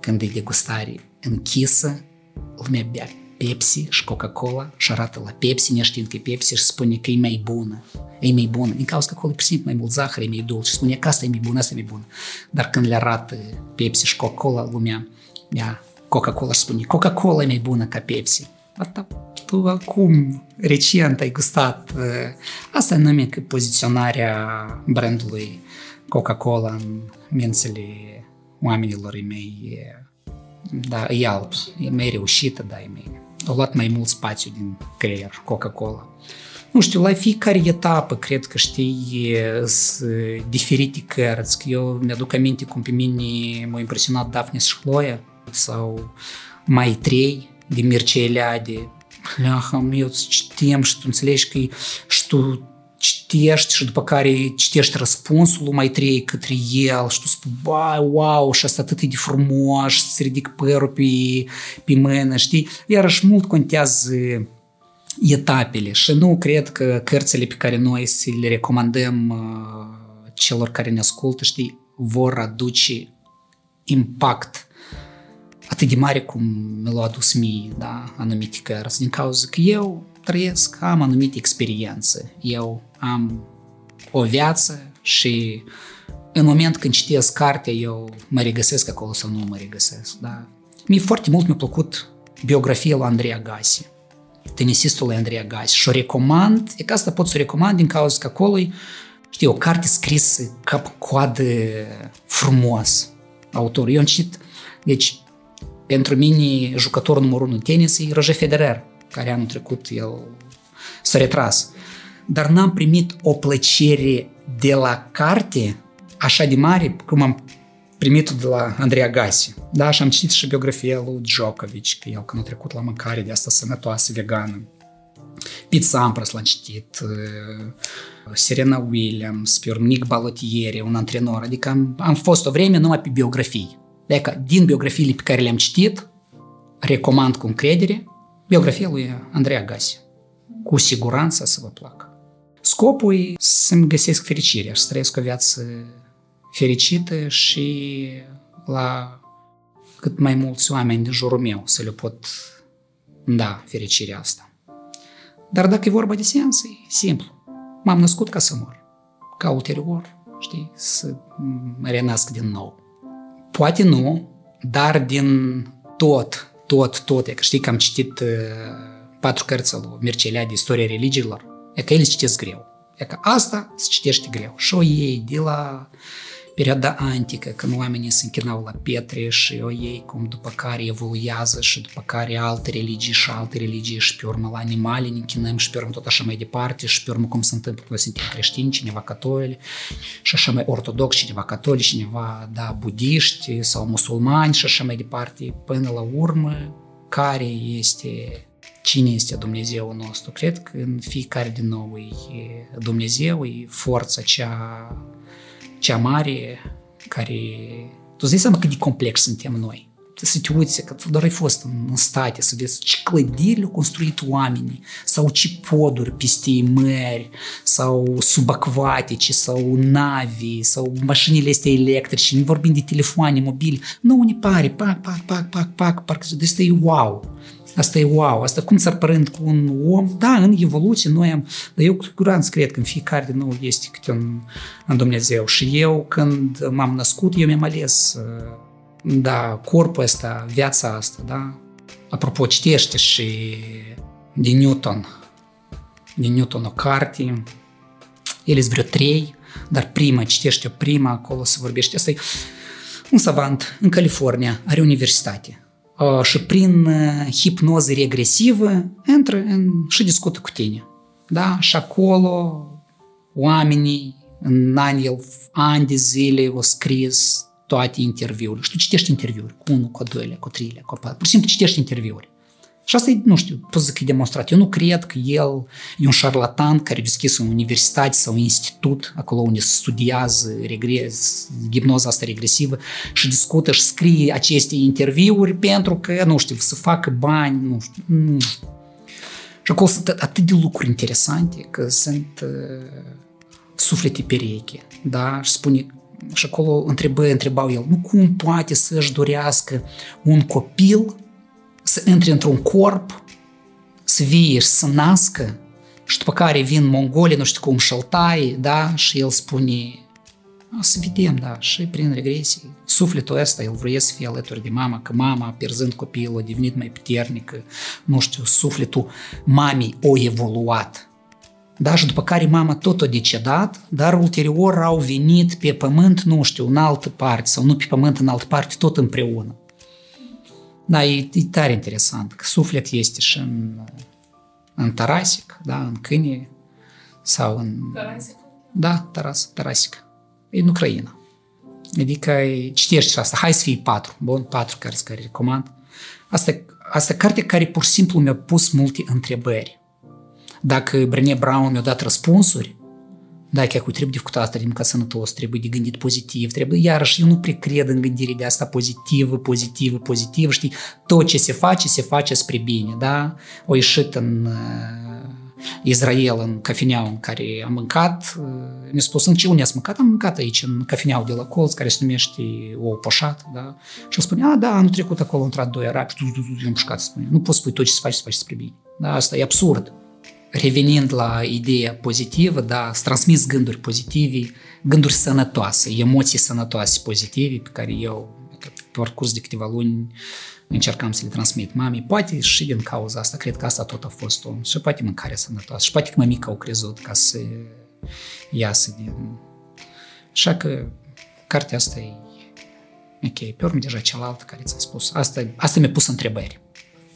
Când e degustare închisă, lumea bea Pepsi și Coca-Cola și arată la Pepsi neștiind că e Pepsi și spune că e mai bună. E mai bună. Din cauza că acolo e simplu mai mult zahăr, e mai dulce. Și spune că asta e mai bună, asta e mai bună. Dar când le arată Pepsi și Coca-Cola, lumea ia Coca-Cola și spune Coca-Cola e mai bună ca Pepsi. Asta tu acum, recent, ai gustat. Asta nume că poziționarea brandului Coca-Cola în mințele oamenilor e mai da, e alb, e mai reușită, da, e mai au luat mai mult spațiu din creier, Coca-Cola. Nu știu, la fiecare etapă cred că știi sunt diferite cărți. Că eu mi-aduc aminte cum pe mine m-a impresionat Daphne și Chloe sau Mai 3 de Mircea Eliade. Leaham, eu citim și tu înțelegi că și tu citești și după care citești răspunsul lui mai trei către el și tu spui, bai, wow, și asta atât de frumos, și îți ridic părul pe, pe mână, știi? Iarăși mult contează etapele și nu cred că cărțile pe care noi să le recomandăm uh, celor care ne ascultă, știi, vor aduce impact atât de mare cum mi l-a adus mie, da, anumite cărți, din cauza că eu trăiesc, am anumite experiențe. Eu am o viață și în moment când citesc cartea, eu mă regăsesc acolo sau nu mă regăsesc. Da? Mie foarte mult mi-a plăcut biografia lui Andrei Agassi, tenisistul lui Andrei Agassi și o recomand, e ca asta pot să o recomand din cauza că acolo știi, o carte scrisă cap-coadă frumos, autor. Eu am citit, deci pentru mine jucătorul numărul 1 în tenis e Roger Federer, care anul trecut el s-a retras. Dar n-am primit o plăcere de la carte așa de mare cum am primit-o de la Andrei Agassi. Da, și am citit și biografia lui Djokovic, că el când a trecut la mâncare de asta sănătoasă, vegană. Pete Sampras l-am citit, uh, Serena Williams, pe Nick Balotieri, un antrenor. Adică am, am fost o vreme numai pe biografii. Adică din biografiile pe care le-am citit, recomand cu încredere biografia lui Andrei Agassi. Cu siguranță să vă placă. Scopul e să-mi găsesc fericirea și să trăiesc o viață fericită și la cât mai mulți oameni din jurul meu să le pot da fericirea asta. Dar dacă e vorba de sens, e simplu. M-am născut ca să mor. Ca ulterior, știi, să mă renasc din nou. Poate nu, dar din tot, tot, tot. E că știi că am citit uh, patru cărți al lui Mircea de istoria religiilor. E că ele citesc greu. E că asta se citește greu. Și o iei de la perioada antică, când oamenii se închinau la pietre și o ei cum după care evoluează și după care alte religii și alte religii și pe urmă la animale ne închinăm și pe urmă tot așa mai departe și pe urmă cum se întâmplă, noi suntem creștini, cineva catolici și așa mai ortodox, cineva catolici, cineva, da, budiști sau musulmani și așa mai departe, până la urmă, care este cine este Dumnezeu nostru. Cred că în fiecare din noi Dumnezeu e forța cea cea mare care... Tu îți dai seama cât de complex suntem noi. Să te uiți, că tu doar ai fost în, în state, să vezi ce clădiri le-au construit oamenii, sau ce poduri peste mări, sau subacvatice, sau navi, sau mașinile astea electrice, nu vorbim de telefoane mobile. Nu, ne pare, pac, pac, pac, pac, pac, parcă de asta e wow. Asta e wow, asta cum s-ar părând cu un om. Da, în evoluție noi am, dar eu cu siguranță cred că în fiecare din nou este câte un, în Dumnezeu. Și eu când m-am născut, eu mi-am ales da, corpul ăsta, viața asta, da. Apropo, citește și de Newton, de Newton o carte, ele sunt vreo trei, dar prima, citește prima, acolo se vorbește. Asta e un savant în California, are universitate și prin hipnoză regresivă intră în, și discută cu tine. Da? Și acolo oamenii în ani, ani de zile au scris toate interviurile. Și tu citești interviuri cu unul, cu doilea, cu treilea, cu patru. Pur și simplu citești interviuri. Și asta e, nu știu, pot zic că e demonstrat. Eu nu cred că el e un șarlatan care a deschis o universitate sau un institut, acolo unde studiază regres, hipnoza asta regresivă și discută și scrie aceste interviuri pentru că, nu știu, să facă bani, nu știu. Nu. Și acolo sunt atât de lucruri interesante că sunt uh, suflete pereche, da? Și spune, și acolo întrebă, întrebau el, nu cum poate să-și dorească un copil să intre într-un corp, să vie și să nască și după care vin mongolii, nu știu cum, șaltai, da, și el spune, să vedem, da, și prin regresie, sufletul ăsta, el vrea să fie alături de mama, că mama, pierzând copilul, a devenit mai puternică, nu știu, sufletul mamei o evoluat. Da, și după care mama tot a decedat, dar ulterior au venit pe pământ, nu știu, în altă parte, sau nu pe pământ, în altă parte, tot împreună. Da, e, e tare interesant că suflet este și în, în Tarasic, da, în câine sau în... Tarasic? Da, Taras, Tarasic. E în Ucraina. Adică citești și asta. Hai să fie patru. Bun, patru care care recomand. Asta, asta carte care pur și simplu mi-a pus multe întrebări. Dacă Brené Brown mi-a dat răspunsuri, da, chiar cu trebuie de făcut asta, din ca sănătos, trebuie de gândit pozitiv, trebuie, iarăși, eu nu prea cred în gândirea de asta pozitivă, pozitivă, pozitivă, știi, tot ce se face, se face spre bine, da? O ieșit în uh, Israel, în cafeneaua în care am mâncat, uh, mi-a spus, în ce unde ați mâncat? Am mâncat aici, în cafeneaua de la colț, care se numește o poșat, da? Și el spune, a, da, anul trecut acolo, au intrat doi arabi, și eu am spune, nu poți spui tot ce se face, se face spre bine. Da, asta e absurd. Revenind la ideea pozitivă, da, să transmis gânduri pozitive, gânduri sănătoase, emoții sănătoase pozitive pe care eu, pe parcurs de câteva luni, încercam să le transmit mamei. Poate și din cauza asta, cred că asta tot a fost o, și poate mâncare sănătoasă, și poate că mămica au crezut ca să iasă din... Așa că cartea asta e ok. Pe urmă deja cealaltă care ți-a spus. Asta, asta mi-a pus întrebări.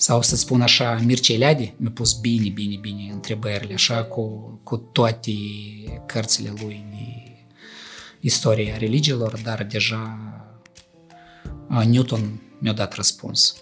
Sau să spun așa, Mircea Eliade mi-a pus bine, bine, bine întrebările, așa cu, cu toate cărțile lui de istoria religiilor, dar deja Newton mi-a dat răspuns.